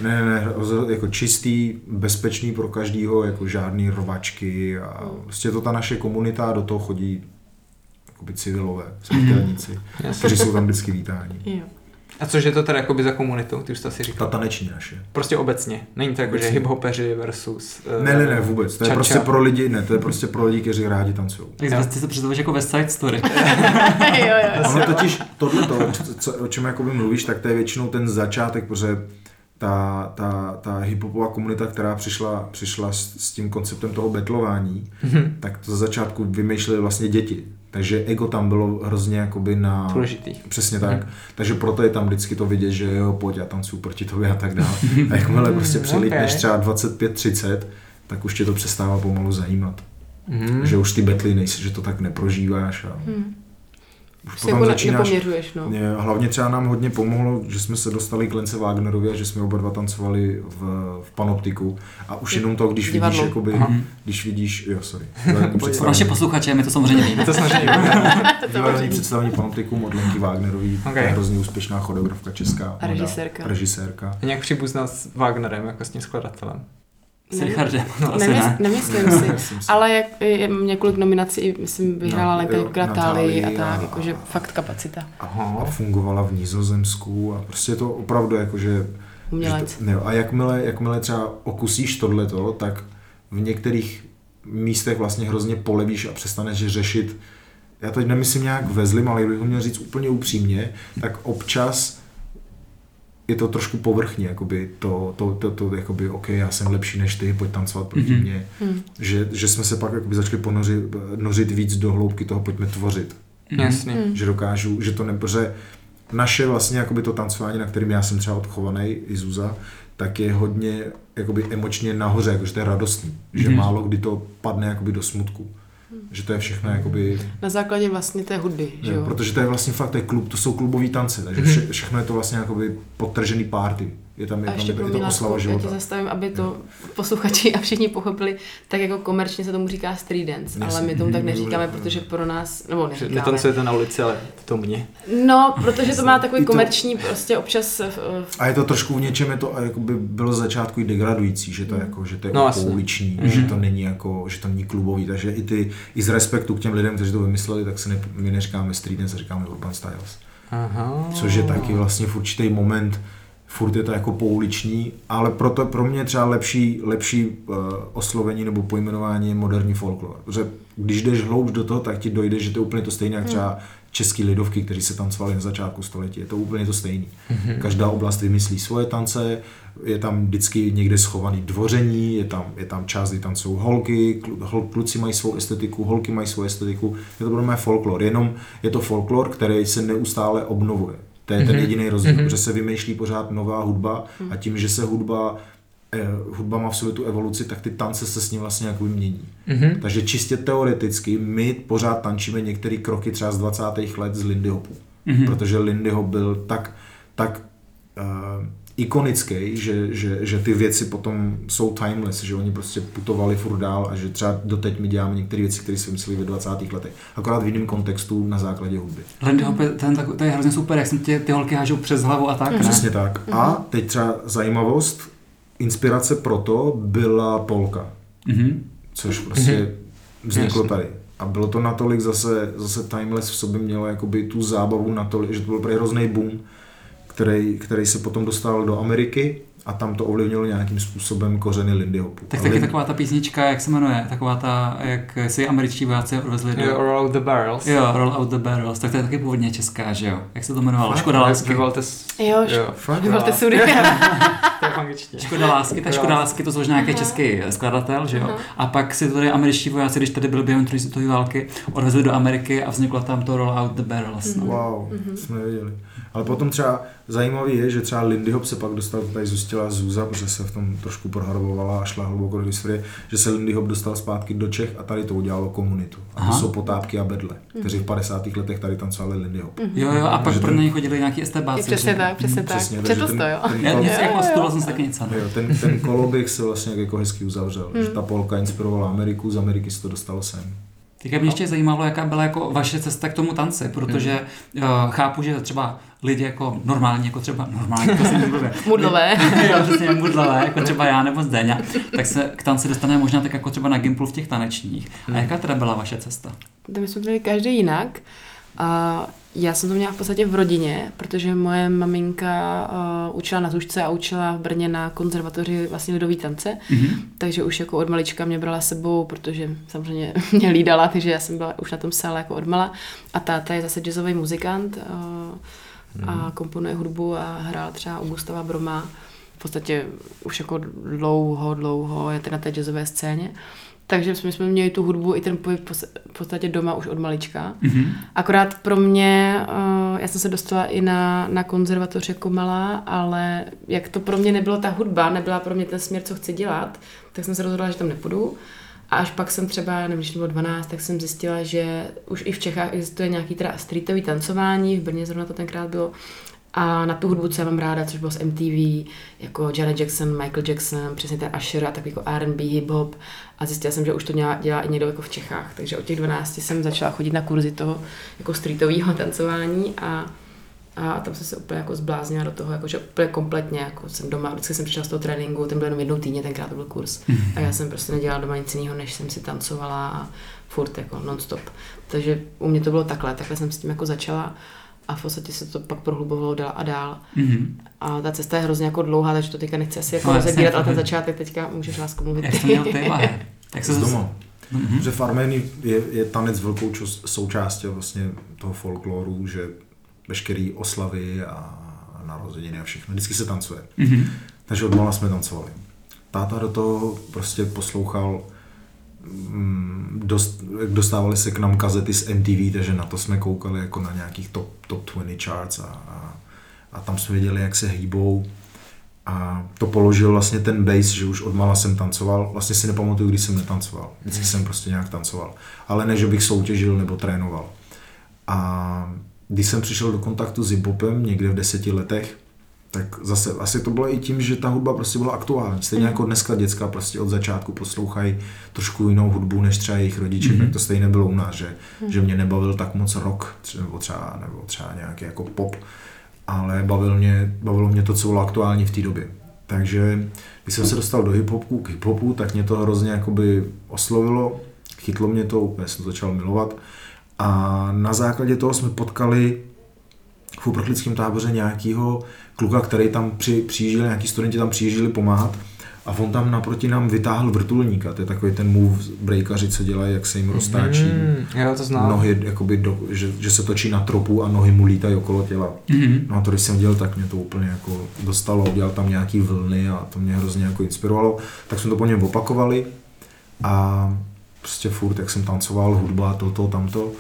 ne, ne, ne, jako čistý, bezpečný pro každýho, jako žádný rvačky a prostě je to ta naše komunita do toho chodí jakoby civilové, smrtelníci, kteří jsou tam vždycky vítáni. Jo. A což je to teda jakoby za komunitu, ty už to asi Ta říkal. taneční naše. Prostě obecně. Není to jako, že hiphopeři versus... uh, Ne, ne, ne, vůbec. To je ča-ča. prostě pro lidi, ne, to je prostě pro lidi, kteří rádi tancují. Tak ty se představuješ jako West Side Story. jo, jo. Ono totiž, tohle, co, o čem jakoby mluvíš, tak to je většinou ten začátek, protože ta, ta, ta hiphopová komunita, která přišla, přišla s, s tím konceptem toho betlování, Mhm. tak to za začátku vymýšleli vlastně děti. Takže ego tam bylo hrozně jakoby na... Důležitý. Přesně tak. Takže proto je tam vždycky to vidět, že jo, pojď, já tancuju proti tobě a tak dále. A jakmile prostě přelítneš Ok. třeba 25-30, tak už tě to přestává pomalu zajímat. Mhm. Že už ty betly nejsi, že to tak neprožíváš a Hmm. Už Se jako potom začínáš... nepoměřuješ, no. Hlavně třeba nám hodně pomohlo, že jsme se dostali k Lence Wagnerovi a že jsme oba dva tancovali v, v Panoptiku. A už jenom to, když Divadlo. vidíš, jakoby, Aha. když vidíš, jo, sorry, Pro naše posluchače, my to samozřejmě víme. To divadelní představení Panoptikum od Lenky Wagnerový, Ok. to je hrozně úspěšná choreografka česká. A režisérka. Režisérka. Nějak příbuzná s Wagnerem, jako s tím skladatelem. S Richardem. No, nemysl, ne. Nemyslím si. ale jak, je, několik nominací, myslím, vyhrála no, Lenka Gratály a tak, a, jakože fakt kapacita. Aha. A fungovala v Nizozemsku a prostě to opravdu jakože... Umělec. To, ne, a jakmile, jakmile třeba okusíš tohleto, tak v některých místech vlastně hrozně polevíš a přestaneš řešit já teď nemyslím nějak ve zlým, ale kdybych měl říct úplně upřímně, tak občas je to trošku povrchně, jakoby to, to, to, to jakoby, OK, já jsem lepší než ty, pojď tancovat proti mm-hmm. mě. Mm. Že, že jsme se pak jakoby začali ponořit nořit víc do hloubky toho, pojďme tvořit. Mm. Jasně. Mm. Že dokážu, že to nepře naše vlastně jakoby to tancování, na kterým já jsem třeba odchovaný, i Zuza, tak je hodně jakoby emočně nahoře, jakože to je radostný. Mm. Že mhm. málo kdy to padne jakoby do smutku že to je všechno jakoby... Na základě vlastně té hudby, že jo? Protože to je vlastně fakt, to, je klub, to jsou klubový tance, takže mhm. vše, všechno je to vlastně jakoby podtržený party. Je tam, je a tam je, to, je to oslava života. Já tě zastavím, aby to posluchači a všichni pochopili, tak jako komerčně se tomu říká street dance, Jasně. ale my tomu tak neříkáme, protože pro nás, nebo neříkáme. Netancujete na ulici, ale to mě. No, protože to má takový komerční, prostě občas... A je to trošku v něčem, je to jako by bylo z začátku i degradující, že to, mm. jako, že to je no, pouliční, mm. že to není jako, že to není klubový, takže i ty, i z respektu k těm lidem, kteří to vymysleli, tak se ne, my neříkáme street dance, říkáme urban styles. Aha. Což je taky vlastně v určitý moment, furt je to jako pouliční, ale proto pro mě třeba lepší, lepší uh, oslovení nebo pojmenování je moderní folklor. Protože když jdeš hloubš do toho, tak ti dojde, že to je úplně to stejné, jak třeba český lidovky, kteří se tancovali na začátku století. Je to úplně to stejné. Mm-hmm. Každá oblast vymyslí svoje tance, je tam vždycky někde schovaný dvoření, je tam, je tam část, kdy tancují holky, klu, kluci mají svou estetiku, holky mají svou estetiku. Je to pro mě folklor. Jenom je to folklor, který se neustále obnovuje. To je ten mhm. jediný rozdíl, mm-hmm. že se vymýšlí pořád nová hudba mm. a tím, že se hudba eh, hudba má v sobě tu evoluci, tak ty tance se s ním vlastně jako mění. Mm-hmm. Takže čistě teoreticky my pořád tančíme některé kroky třeba z 20. let z Lindy Hopu. Mm-hmm. Protože Lindy Hop byl tak, tak uh, ikonický, že, že, že ty věci potom jsou timeless, že oni prostě putovali furt dál a že třeba doteď my děláme některé věci, které si mysleli ve 20. letech. Akorát v jiném kontextu na základě hudby. Lindy Hop, ten, to je hrozně super, jak jsem tě, ty holky hážou přes hlavu a tak, ne? Přesně tak. A teď třeba zajímavost, inspirace pro to byla Polka. Mm-hmm. Což prostě mm-hmm. vzniklo tady. A bylo to natolik zase, zase timeless v sobě mělo jakoby tu zábavu natolik, že to byl hrozný boom který, který se potom dostal do Ameriky a tam to ovlivnilo nějakým způsobem kořeny Lindy Hopu. Tak taky taková ta písnička, jak se jmenuje, taková ta, jak si američtí vojáci odvezli do... Jo, Roll Out the Barrels. Jo, Roll Out the Barrels, tak to je taky původně česká, že jo? Jak se to jmenovalo? Škoda lásky. Vyvolte, jo, jo. vyvolte sudy. Škoda lásky, tak Škoda lásky to zložil nějaký český skladatel, že jo? A pak si to tady američtí vojáci, když tady byli během druhé světové války, odvezli do Ameriky a vzniklo tam to Roll Out the Barrels. No. Wow, mm-hmm. jsme nevěděli. Ale potom třeba zajímavý je, že třeba Lindy Hop se pak dostal, tady zůstila Zuza, protože se v tom trošku proharbovala a šla hluboko do historie, že se Lindy Hop dostal zpátky do Čech a tady to udělalo komunitu. A to Aha. jsou potápky a bedle, kteří v 50. letech tady tancovali Lindy Hop. Mm-hmm. Jo, jo, a pak pro něj chodili nějaký estebáci. Přesně tak, přesně tak. Přesně, Četl to, jo. Ten, já, já, jako jsem taky něco. Jo, ten, ten koloběh se vlastně jako hezky uzavřel, že ta Polka inspirovala Ameriku, z Ameriky se to dostalo sem. Teďka mě ještě zajímalo, jaká byla jako vaše cesta k tomu tanci, protože hmm. uh, chápu, že třeba lidi jako normální, jako třeba normální, to si Mudlové. jo, přesně mudlové, jako třeba já nebo Zdeňa, tak se k tanci dostaneme možná tak jako třeba na Gimplu v těch tanečních. A jaká teda byla vaše cesta? To my jsme byli každý jinak. A já jsem to měla v podstatě v rodině, protože moje maminka uh, učila na tušce a učila v Brně na konzervatoři vlastně lidový tance, mm-hmm. takže už jako od malička mě brala sebou, protože samozřejmě mě lídala, takže já jsem byla už na tom sále jako odmala. A táta je zase jazzový muzikant uh, mm. a komponuje hudbu a hrál třeba u Gustava Broma v podstatě už jako dlouho, dlouho je na té jazzové scéně. Takže my jsme měli tu hudbu i ten pohyb v podstatě doma už od malička. Mm-hmm. Akorát pro mě, uh, já jsem se dostala i na, na konzervatoř jako malá, ale jak to pro mě nebylo ta hudba, nebyla pro mě ten směr, co chci dělat, tak jsem se rozhodla, že tam nepůjdu. A až pak jsem třeba, nevím, když bylo 12, tak jsem zjistila, že už i v Čechách existuje nějaký teda streetový tancování, v Brně zrovna to tenkrát bylo, a na tu hudbu, co já mám ráda, což bylo z MTV, jako Janet Jackson, Michael Jackson, přesně ten Usher a takový jako R&B, hip-hop. A zjistila jsem, že už to dělá, dělá i někdo jako v Čechách. Takže od těch 12 jsem začala chodit na kurzy toho jako streetového tancování a A tam jsem se úplně jako zbláznila do toho, jako, že úplně kompletně, jako jsem doma, vždycky jsem přišla z toho tréninku, ten byl jenom jednou týdně, tenkrát to byl kurz. A já jsem prostě nedělala doma nic jiného, než jsem si tancovala a furt jako non-stop. Takže u mě to bylo takhle, takhle jsem s tím jako začala a v podstatě se to pak prohlubovalo dál a dál. Mm-hmm. A ta cesta je hrozně jako dlouhá, takže to teďka nechci asi jako no, rozebírat, ale ten začátek teďka můžeš lásku mluvit. Jak jsi měl téma, Tak se z doma. Mm-hmm. Že v Arménii je, je tanec velkou součástí vlastně toho folkloru, že veškeré oslavy a narozeniny a všechno, vždycky se tancuje. Mm-hmm. Takže odmala jsme tancovali. Táta do toho prostě poslouchal mm, dost, dostávali se k nám kazety z MTV, takže na to jsme koukali jako na nějakých top, top 20 charts a, a, a tam jsme věděli, jak se hýbou a to položil vlastně ten bass, že už odmala jsem tancoval. Vlastně si nepamatuju, když jsem netancoval. Vždycky jsem prostě nějak tancoval. Ale ne, že bych soutěžil nebo trénoval. A když jsem přišel do kontaktu s hip-hopem někde v deseti letech, tak zase asi to bylo i tím, že ta hudba prostě byla aktuální. Stejně jako dneska děcka prostě od začátku poslouchají trošku jinou hudbu než třeba jejich rodiče, mm-hmm. tak to stejně bylo u nás, že, mm-hmm. že mě nebavil tak moc rock, nebo třeba, nebo třeba nějaký jako pop, ale bavil mě, bavilo mě to, co bylo aktuální v té době. Takže když jsem se dostal do hiphopu, k hiphopu, tak mě to hrozně jakoby oslovilo, chytlo mě to, úplně jsem to začal milovat. A na základě toho jsme potkali v uprchlickém táboře nějakého kluka, který tam při, přijížděl, nějaký studenti tam přijížděli pomáhat a on tam naproti nám vytáhl vrtulníka, to je takový ten move breakaři, co dělají, jak se jim roztáčí mm, jo, to znám. nohy, jakoby do, že, že, se točí na tropu a nohy mu lítají okolo těla. Mm. No a to, když jsem dělal, tak mě to úplně jako dostalo, dělal tam nějaký vlny a to mě hrozně jako inspirovalo, tak jsme to po něm opakovali a prostě furt, jak jsem tancoval, hudba, toto, tamto,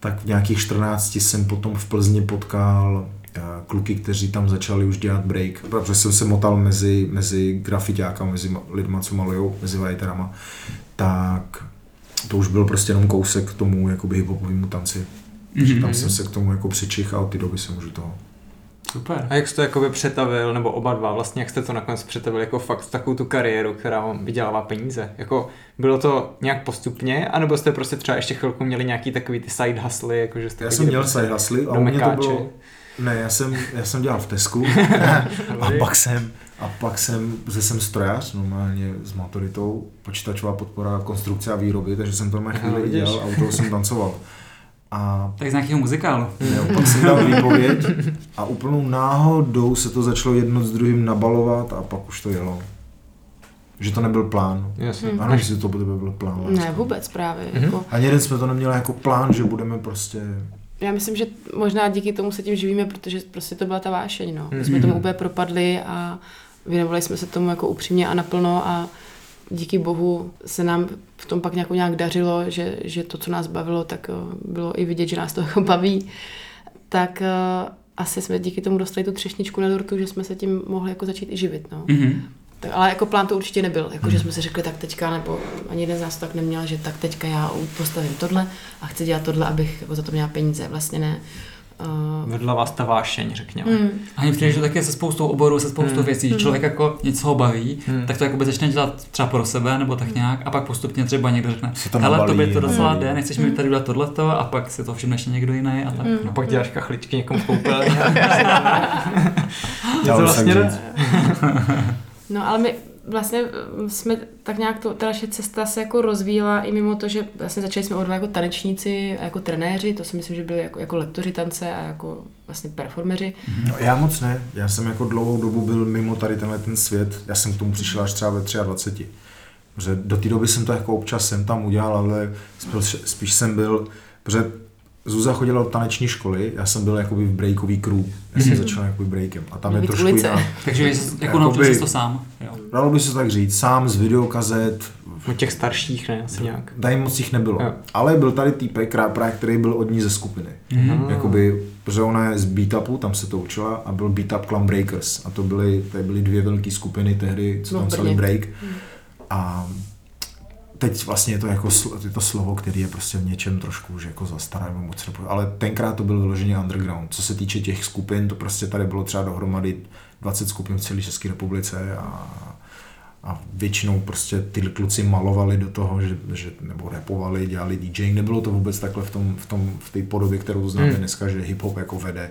tak v nějakých 14 jsem potom v Plzni potkal eh, kluky, kteří tam začali už dělat break, protože jsem se motal mezi, mezi grafitákama, mezi lidma, co malujou, mezi writerama, tak to už byl prostě jenom kousek k tomu jakoby hiphopovému tanci. Mm-hmm. Tam jsem se k tomu jako přičich a od té doby jsem už toho. Super. A jak jste to jakoby přetavil, nebo oba dva, vlastně jak jste to nakonec přetavil jako fakt takovou tu kariéru, která vám vydělává peníze? Jako bylo to nějak postupně, anebo jste prostě třeba ještě chvilku měli nějaký takový ty side hustly, jako že jste Já jsem měl prostě side hustly a u mě to bylo, ne, já jsem, já jsem dělal v Tesku a pak jsem, a pak jsem, že jsem strojař normálně s maturitou, počítačová podpora konstrukce a výroby, takže jsem to na chvíli dělal a u toho jsem tancoval. A tak z nějakého muzikálu. Jo, pak jsem dal výpověď a úplnou náhodou se to začalo jedno s druhým nabalovat a pak už to jelo. Že to nebyl plán. Jasně. Hmm. Ano, že to by byl plán. Vlastně. Ne, vůbec právě. Mm-hmm. Jako... Ani jeden jsme to neměli jako plán, že budeme prostě... Já myslím, že možná díky tomu se tím živíme, protože prostě to byla ta vášeň. No. My jsme mhm. tomu úplně propadli a věnovali jsme se tomu jako upřímně a naplno a díky bohu se nám v tom pak nějak, nějak dařilo, že, že to, co nás bavilo, tak eh, bylo i vidět, že nás to jako baví, tak uh, asi jsme díky tomu dostali tu třešničku na dortu, že jsme se tím mohli jako začít i živit. No. Mm-hmm. Tak, ale jako plán to určitě nebyl, jako, že jsme si řekli tak teďka, nebo ani jeden z nás to tak neměl, že tak teďka já postavím tohle a chci dělat tohle, abych jako za to měla peníze. Vlastně ne. Uh... Vedla vás ta vášeň, řekněme. Mm. A mě přijde, že to taky se spoustou oborů, se spoustou mm. věcí, hmm. člověk jako něco ho baví, mm. tak to jako by začne dělat třeba pro sebe nebo tak hmm. nějak a pak postupně třeba někdo řekne, ale to by to docela mm. jde, nechceš mi hmm. tady dělat tohleto a pak si to všimneš někdo jiný a tak. Mm. No pak děláš kachličky někomu v koupelně. Já to vlastně No ale my vlastně eh, jsme tak nějak, to, ta naše cesta se jako rozvíjela i mimo to, že vlastně začali jsme od jako tanečníci a jako trenéři, to si myslím, že byli jako, jako lektoři tance a jako vlastně performeři. No, já moc ne, já jsem jako dlouhou dobu byl mimo tady tenhle ten svět, já jsem k tomu přišel až třeba ve 23. Protože do té doby jsem to jako občas jsem tam udělal, ale spíš, spíš jsem byl, protože Zuza chodila do taneční školy, já jsem byl jakoby v breakový crew, já jsem mm-hmm. začal jakoby breakem a tam je trošku jiná. Takže jako naučil jsi to sám. Jo. Dalo by se tak říct, sám z videokazet. U těch starších ne, asi nějak. Tady moc jich nebylo. Jo. Ale byl tady týpek, právě, který byl od ní ze skupiny. Mm-hmm. Jakoby, protože ona je z Beatupu, tam se to učila a byl Beatup Clan Breakers. A to byly, tady byly dvě velké skupiny tehdy, co tam celý break. Mm. A teď vlastně je to jako je to slovo, který je prostě v něčem trošku už jako zastaré, moc nebudu, ale tenkrát to byl vyloženě underground. Co se týče těch skupin, to prostě tady bylo třeba dohromady 20 skupin v celé České republice a, a většinou prostě ty kluci malovali do toho, že, že nebo repovali, dělali DJ. Nebylo to vůbec takhle v, tom, v, tom, v té podobě, kterou známe hmm. dneska, že hip-hop jako vede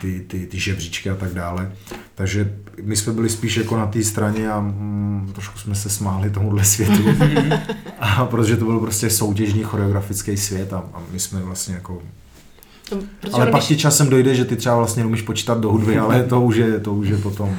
ty, ty, ty žebříčky a tak dále. Takže my jsme byli spíš jako na té straně a mm, trošku jsme se smáli tomuhle světu. a protože to byl prostě soutěžní choreografický svět a, a my jsme vlastně jako ale pak ti časem dojde, že ty třeba vlastně umíš počítat do hudby, ale to už je, to už je potom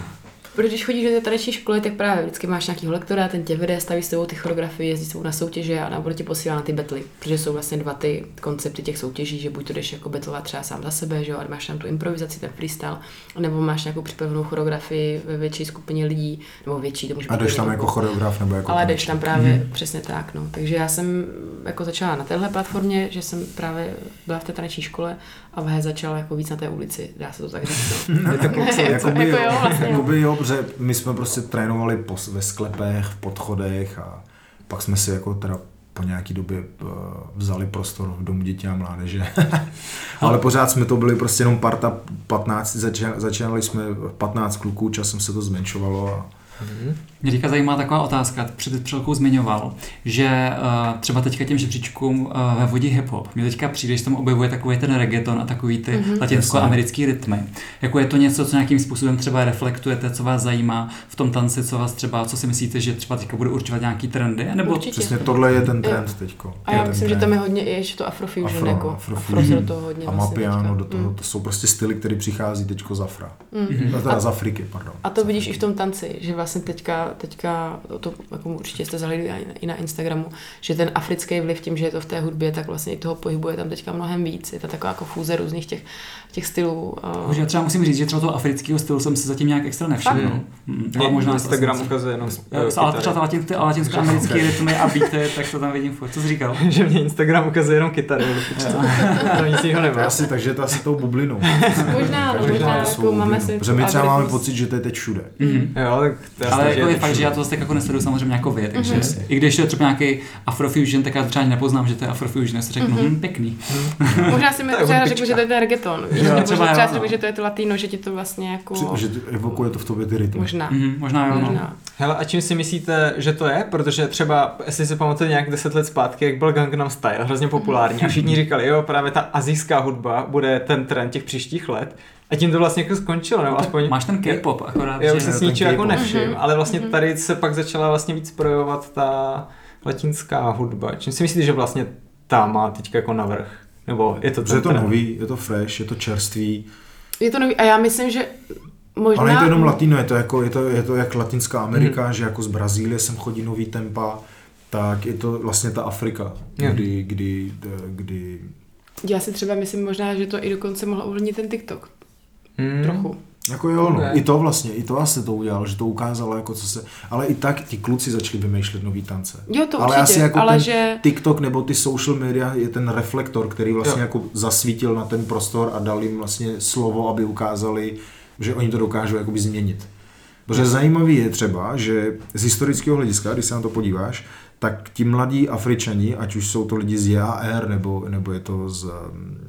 Protože když chodíš do té taneční školy, tak právě vždycky máš nějaký lektora, ten tě vede, staví s tebou ty choreografie, jezdí s na soutěže a nebo tě posílá na ty betly. Protože jsou vlastně dva ty koncepty těch soutěží, že buď to jdeš jako betlovat třeba sám za sebe, že jo, a máš tam tu improvizaci, ten freestyle, nebo máš nějakou připravenou choreografii ve větší skupině lidí, nebo větší, to může A jdeš tam jako choreograf nebo jako Ale jdeš tam právě hmm. přesně tak, no. Takže já jsem jako začala na téhle platformě, že jsem právě byla v té taneční škole a Vahe začal jako víc na té ulici, dá se to tak říct. No. je to jako by jo, vlastně, jako by jo, protože my jsme prostě trénovali po, ve sklepech, v podchodech a pak jsme si jako teda po nějaký době eh, vzali prostor v Domu dětí a mládeže. Ale pořád jsme to byli prostě jenom parta 15, začínali jsme 15 kluků, časem se to zmenšovalo a Mm-hmm. Mě teďka zajímá taková otázka, před chvilkou zmiňoval, že uh, třeba teďka těm žebříčkům uh, ve vodě hip-hop, mě teďka přijde, že tam objevuje takový ten reggaeton a takový ty mm-hmm. latinsko-americký rytmy. Jako je to něco, co nějakým způsobem třeba reflektujete, co vás zajímá v tom tanci, co vás třeba, co si myslíte, že třeba teďka bude určovat nějaký trendy? Nebo... Určitě. Přesně tohle je ten trend teď. A já myslím, trend. že tam je hodně i to afrofusion, afro, jako afro, afro se do toho hodně a vlastně mapiano do toho, mm. to jsou prostě styly, které přichází teďko z Afra. Mm. Teda a, z Afriky, pardon. A to vidíš i v tom tanci, že vlastně teďka teďka, to jako určitě jste zahledli i na Instagramu, že ten africký vliv tím, že je to v té hudbě, tak vlastně i toho pohybu je tam teďka mnohem víc. Je to taková jako fúze různých těch, těch stylů. Už já třeba musím říct, že třeba toho afrického stylu jsem se zatím nějak extra nevšiml. Mm. Mm. Ale možná Instagram ukazuje jenom Ale třeba latin, latinsko-americké rytmy a beaty, tak to tam vidím furt. Co jsi říkal? že mě Instagram ukazuje jenom kytary. to nic jiného nemá. Asi, takže to asi tou bublinou. možná, možná, jako máme si Protože my třeba máme pocit, že to je teď všude. Jo, tak ale jako je fakt, že já to zase jako nesleduju samozřejmě jako vy, takže mm-hmm. i když je třeba nějaký Afrofusion, tak já třeba nepoznám, že to je Afrofusion, já si řeknu, mm-hmm. hm, pěkný. Možná si mi třeba řekl, že to je ten reggaeton, jo, nebo třeba, třeba řekl, že to je to latino, že ti to vlastně jako... Že evokuje to v tobě ty rytmy. Možná. Mm-hmm, možná jo, no. možná. Hele, a čím si myslíte, že to je? Protože třeba, jestli si pamatujete nějak deset let zpátky, jak byl Gangnam Style, hrozně populární a všichni říkali, jo, právě ta azijská hudba bude ten trend těch příštích let. A tím to vlastně jako skončilo, nebo aspoň... Máš ten K-pop akorát. Já už se s ničím jako nevšim, mm-hmm. ale vlastně mhm. tady se pak začala vlastně víc projevovat ta latinská hudba. Čím si myslíte, že vlastně ta má teď jako navrh? Nebo je to Je to nový, je to fresh, je to čerstvý. Je to nový a já myslím, že možná... Ale je to jenom latino, je to, jako, je to, je to jak Latinská Amerika, hmm. že jako z Brazílie sem chodí nový tempa, tak je to vlastně ta Afrika, kdy, kdy, kdy já si třeba myslím možná, že to i dokonce mohlo ovlivnit ten TikTok. Hmm. Trochu. Jako jo, no. i to vlastně, i to asi to udělal, že to ukázalo, jako co se, ale i tak ti kluci začali vymýšlet nový tance. Jo, to ale určitě, asi jako ale ten že... TikTok nebo ty social media je ten reflektor, který vlastně jo. jako zasvítil na ten prostor a dal jim vlastně slovo, aby ukázali, že oni to dokážou jakoby změnit. Protože zajímavý je třeba, že z historického hlediska, když se na to podíváš, tak ti mladí Afričani, ať už jsou to lidi z JAR nebo, nebo je to z,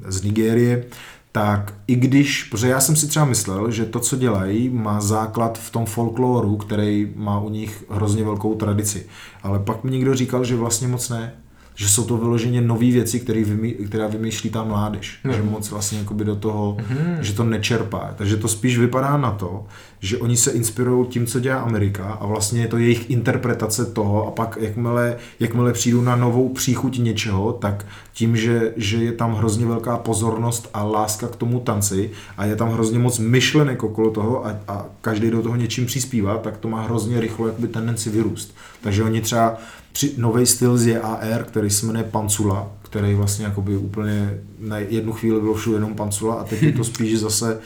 z Nigérie, tak i když, protože já jsem si třeba myslel, že to, co dělají, má základ v tom folkloru, který má u nich hrozně velkou tradici. Ale pak mi někdo říkal, že vlastně moc ne, že jsou to vyloženě nové věci, které vymý, která vymýšlí ta mládež. Mm. Že moc vlastně do toho, mm. že to nečerpá. Takže to spíš vypadá na to, že oni se inspirují tím, co dělá Amerika a vlastně je to jejich interpretace toho a pak jakmile, jakmile přijdu na novou příchuť něčeho, tak tím, že, že je tam hrozně velká pozornost a láska k tomu tanci a je tam hrozně moc myšlenek okolo toho a, a každý do toho něčím přispívá, tak to má hrozně rychlo jakoby tendenci vyrůst. Takže oni třeba nový styl z JAR, který se jmenuje Pancula, který vlastně jakoby úplně na jednu chvíli bylo všude jenom Pancula a teď je to spíš zase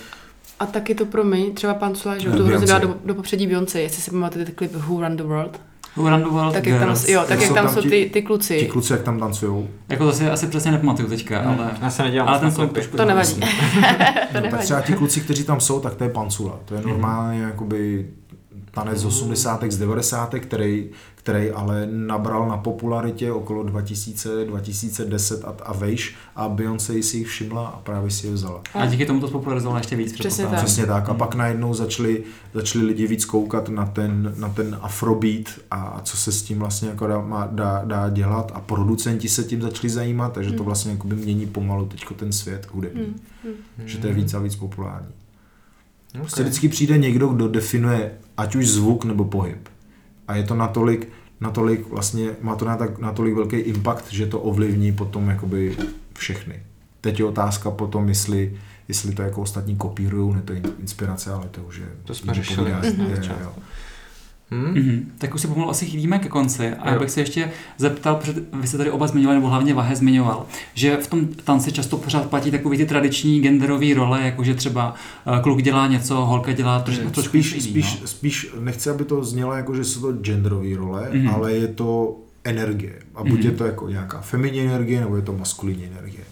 a taky to pro mě, třeba Pancula, že to hrozně do, do popředí Beyoncé, jestli si pamatujete klip Who Run the World, Who Run the World tak jak tam, jo, tak jak tam jsou ty, ty kluci. Ti kluci, jak tam tancujou. Jako to si asi přesně nepamatuju teďka, hmm. ale... Já se nedělám ale ten trošku To nevadí. to no, nevadí. tak třeba ti kluci, kteří tam jsou, tak to je Pancula. To je normálně jakoby tanec z 80. z 90. který, který ale nabral na popularitě okolo 2000, 2010 a, a vejš a Beyoncé si jich všimla a právě si je vzala. A díky tomu to spopularizovala ještě víc. Přesně tak. Přesně tak. A pak najednou začali, začali lidi víc koukat na ten, na ten afrobeat a co se s tím vlastně jako dá, má, dá, dá dělat a producenti se tím začali zajímat, takže to Hmm. vlastně jakoby mění pomalu teďko ten svět hudební. Hmm, hmm. Že to je víc a víc populární. Okay. Prostě vždycky přijde někdo, kdo definuje ať už zvuk nebo pohyb. A je to natolik, natolik vlastně, má to natolik velký impact, že to ovlivní potom jakoby všechny. Teď je otázka potom, jestli, jestli to jako ostatní kopírují, ne to je inspirace, ale to už je... To jsme řešili, třeba. jo. Hmm? Mm-hmm. Tak už se pomalu asi chýlíme ke konci a já bych se ještě zeptal, protože vy jste tady oba zmiňovali, nebo hlavně Vahe zmiňoval, že v tom tanci často pořád platí takový ty tradiční genderové role, jako že třeba eh, kluk dělá něco, holka dělá trošku, trošku spíš, jiný, spíš, no. spíš, nechci, aby to znělo jako, že jsou to genderové role, Mhm. mm-hmm. ale je to energie. A buď Mhm. je to jako nějaká feminní energie, nebo je to maskulinní energie.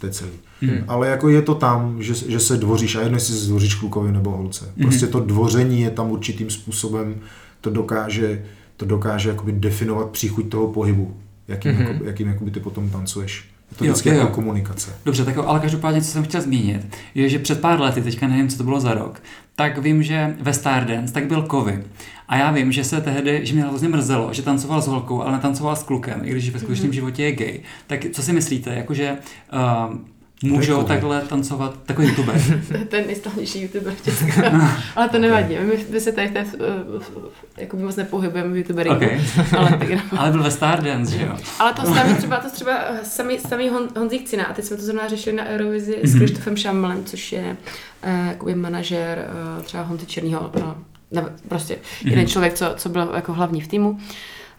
To je celý. Mhm. Ale jako je to tam, že, že se dvoříš, a jedno jestli se dvoříš klukovi nebo holce. Prostě to dvoření je tam určitým způsobem, to dokáže, to dokáže jakoby definovat příchuť toho pohybu, jakým, Mhm. mm-hmm. jakoby, jakým jakoby ty potom tancuješ. Je to vždycky jo, jako jo. komunikace. Dobře, tak ale každopádně, co jsem chtěl zmínit, je, že před pár lety, teďka nevím, co to bylo za rok, tak vím, že ve Stardance tak byl Kovy. A já vím, že se tehdy, že mě hrozně mrzelo, že tancoval s holkou, ale netancoval s klukem, i když ve skutečném životě je gay. Tak co si myslíte, jakože uh, můžou Kovy. takhle tancovat takový youtuber? Ten nejslavnější youtuber Česka. Ale to nevadí. My, my se tady v té, uh, jako moc nepohybujeme v youtuberingu. Okay. Ale, tak, ale byl ve Stardance, že jo? ale to samý třeba, to třeba eh, samý, samý Hon, Honzík Cina, a teď jsme to zrovna řešili na Eurovizi s Mhm. Krištofem Šamlem, což je uh, manažer uh, třeba Honzy Černýho, no, ne, prostě Mhm. jeden člověk, co, co byl jako hlavní v týmu.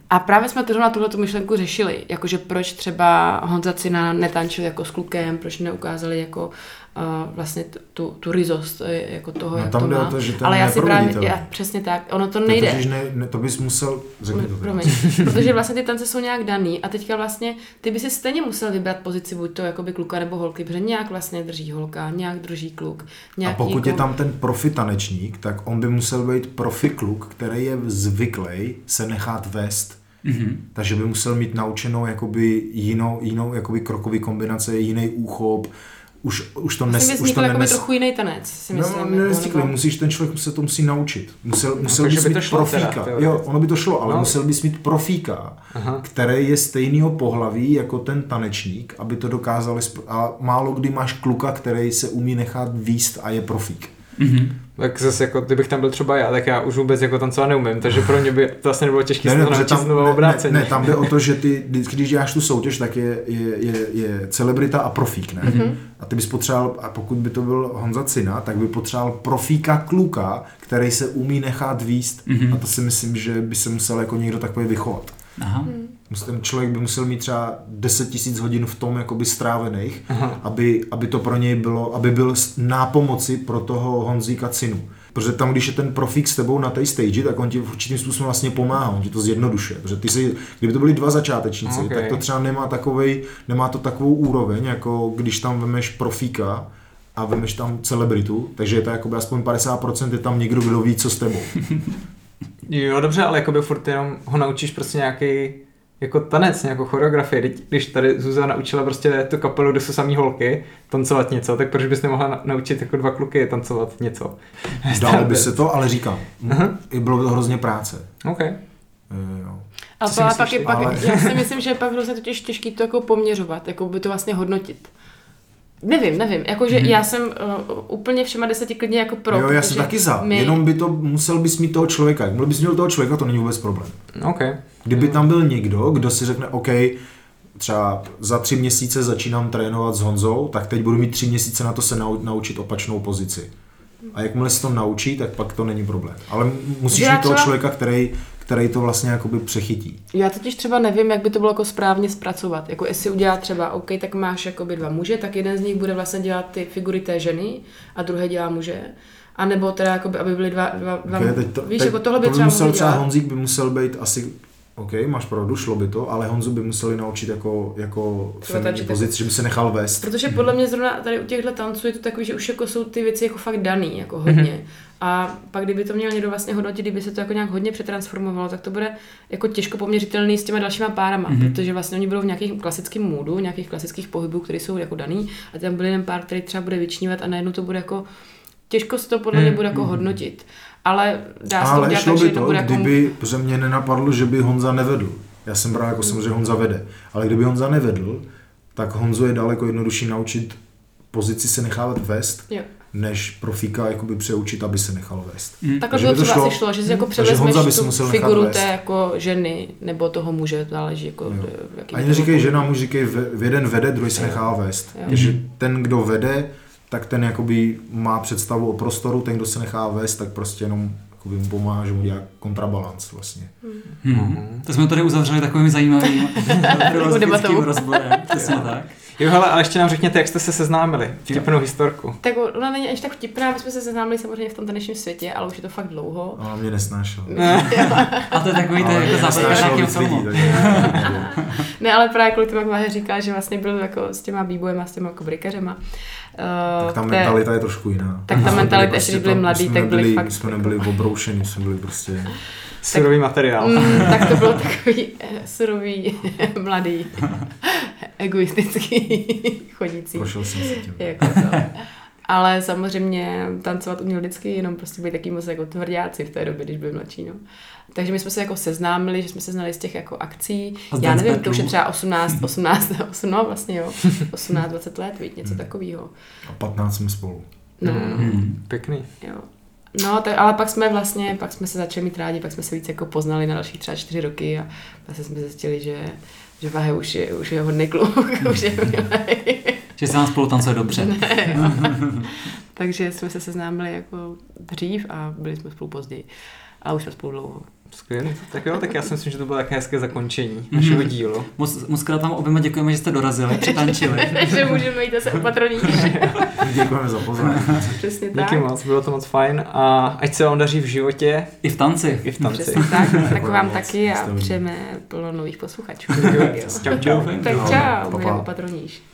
A právě jsme to na tuhle myšlenku řešili, jakože proč třeba Honza Cina netančil jako s klukem, proč neukázali jako uh, vlastně tu, tu rizost eh, jako toho, No, jak tam to má. to, že to je Ale já si právě, já, přesně tak, ono to nejde. totiž ne, ne, to bys musel, řekni to. Promiň, protože vlastně ty tance jsou nějak daný a teďka vlastně ty by si stejně musel vybrat pozici buď to jakoby kluka nebo holky, protože nějak vlastně drží holka, nějak drží kluk. A Nějaký pokud je jako- tam ten profi tanečník, tak on by musel být profi kluk, který je zvyklý se nechat vést. Mm-hmm. Takže by musel mít naučenou jakoby jinou, jinou jakoby krokový kombinace, jiný úchop. Už, už to, nes, už to jakoby nenes... trochu jiný tanec, si myslím. No, jako, nevznikne, nebo- musíš, ten člověk se to musí naučit. Musel, musel takže bys by mít šlo profíka. teda, jo, ono by to šlo, ale No. musel bys mít profíka, Aha. který je stejného pohlaví jako ten tanečník, aby to dokázali... Sp- a málo kdy máš kluka, který se umí nechat výst a je profík. Mm-hmm. Tak zase jako, kdybych tam byl třeba já, tak já už vůbec jako tancovat neumím, takže pro mě by to asi nebylo těžké se to naučit znovu ne, obráceně. ne, ne, tam jde o to, že ty, když děláš tu soutěž, tak je, je, je, je celebrita a profík, ne? Mhm. Mm-hmm. A ty bys potřeboval, a pokud by to byl Honza Cina, tak by potřeboval profíka kluka, který se umí nechat výst. Mhm. Mm-hmm. A to si myslím, že by se musel jako někdo takový vychovat. Aha. Mus- Ten člověk by musel mít třeba 10 tisíc hodin v tom jakoby strávených, Aha. aby, aby to pro něj bylo, aby byl s- nápomoci pro toho Honzíka Cinu. Protože tam, když je ten profík s tebou na té stage, tak on ti v určitým způsobem vlastně pomáhá, on ti to zjednodušuje. Protože ty si, kdyby to byli dva začátečníci, Okay. tak to třeba nemá, takovej, nemá to takovou úroveň, jako když tam vemeš profíka a vemeš tam celebritu, takže je to jakoby aspoň 50% je tam někdo, kdo ví, co s tebou. Jo, dobře, ale jakoby furt jenom ho naučíš prostě nějaký jako tanec, nějakou choreografii. Teď, Když tady Zuzana naučila prostě tu kapelu, kde jsou samý holky, tancovat něco, tak proč bys nemohla na- naučit jako dva kluky tancovat něco? Dalo by se to, ale říkám, i bylo to hrozně práce. OK. Eh, Jo. A myslíš pak, je, pak Ale- já si myslím, že je pak hrozně totiž těžký to jako poměřovat, jako by to vlastně hodnotit. Nevím, nevím, jakože mm-hmm. já jsem uh, úplně všema deseti klidně jako pro. jo, já jsem taky za, my- jenom by to, musel bys mít toho člověka. Jak bys měl toho člověka, to není vůbec problém. OK. Kdyby tam byl někdo, kdo si řekne, OK, třeba za tři měsíce začínám trénovat s Honzou, tak teď budu mít tři měsíce na to se nau, naučit opačnou pozici. A jakmile se to naučí, tak pak to není problém. Ale musíš mít toho třeba- člověka, který, který to vlastně jakoby přechytí. Já totiž třeba nevím, jak by to bylo jako správně zpracovat. Jako jestli udělá třeba, OK, tak máš jakoby dva muže, tak jeden z nich bude vlastně dělat ty figury té ženy a druhý dělá muže. A nebo teda, jakoby, aby byly dva, dva, dva Okay, teď to, víš, teď, jako tohle by to by třeba musel třeba dělat. Honzík by musel být asi OK, máš pravdu, šlo by to, ale Honzu by museli naučit jako, jako feminní pozici, že by se nechal vést. Protože podle mě zrovna tady u těchto tanců je to takový, že už jako jsou ty věci jako fakt daný, jako hodně. Mm-hmm. A pak kdyby to měl někdo vlastně hodnotit, kdyby se to jako nějak hodně přetransformovalo, tak to bude jako těžko poměřitelný s těma dalšíma párama, mm-hmm. protože vlastně oni budou v nějakých klasickém můdu, nějakých klasických pohybů, které jsou jako daný a tam byl jeden pár, který třeba bude vyčnívat a najednou to bude jako těžko se to podle mě bude jako hodnotit. Ale dá se Ale to udělat šlo tak, by že to, to bude jako... kdyby, protože mě nenapadlo, že by Honza nevedl. Já jsem bral jako samozřejmě Honza vede. Ale kdyby Honza nevedl, tak Honzu je daleko jednodušší naučit pozici se nechávat vést, Jo. než profíka jakoby přeučit, aby se nechal vést. Mm. Takhle Takže by by to třeba šlo. asi šlo, že si jako Takže převezmeš Honza by si tu musel nechat figuru té jako ženy nebo toho muže, záleží jako Jo. jaký Ani neříkej jako- žena, muž říkej v jeden vede, druhý se nechá vést. Jo. Takže ten, kdo vede, tak ten jakoby má představu o prostoru, ten, kdo se nechá vést, tak prostě jenom jakoby mu pomáhá, že mu dělá kontrabalans vlastně. Hmm. To jsme tady uzavřeli takovým zajímavým rozborem. Přesně tak. Jo, hele, ale ještě nám řekněte, jak jste se seznámili. Vtipnou historku. Tak ona není až tak vtipná, my jsme se seznámili samozřejmě v tom tanečním světě, ale už je to fakt dlouho. A ona mě nesnášel. A to je takový, to je Ale jako víc lidí, Ne, ale právě kvůli tomu, jak Váhe říká, že vlastně byl jako s těma b-boyema, s těma jako brikařema. Uh, Tak ta mentalita je trošku jiná. Tak ta mentalita, ještě když byli to- mladí, tak byli fakt My jsme jako- nebyli obroušení, jsme byli prostě... Surový materiál. Mm, tak to bylo takový eh, surový, mladý, egoistický, chodící. Prošel jsem si tím. Jako to. Ale samozřejmě tancovat uměl vždycky, jenom prostě být taký moc jako tvrdáci v té době, když byl mladší. No. Takže my jsme se jako seznámili, že jsme se znali z těch jako akcí. A Já nevím, to už je třeba 18, 18, 8, no vlastně jo, 18, 20 let, víc, něco takového. A 15 jsme spolu. No. Hmm. Pěkný. Jo. No, tak, ale pak jsme vlastně, pak jsme se začali mít rádi, pak jsme se víc jako poznali na další třeba čtyři roky a zase jsme zjistili, že že Vahe už je, už je hodný kluk, už je milej. Že se nám spolu tancuje dobře. Ne. Takže jsme se seznámili jako dřív a byli jsme spolu později. A už jsme spolu dlouho. Skvělý. Tak jo, tak já si myslím, že to bylo také hezké zakončení našeho dílu. Moc, moc krát vám oběma děkujeme, že jste dorazili, přitančili. že můžeme jít zase opatrný. Děkujeme za pozornost. Přesně tak. Díky moc, bylo to moc fajn a ať se vám daří v životě I v tanci. i v tanci. Přesně tak. Tak vám moc. taky a přejeme plno nových posluchačů. Čau, čau. Tak Jo. čau, pa. opatrníš.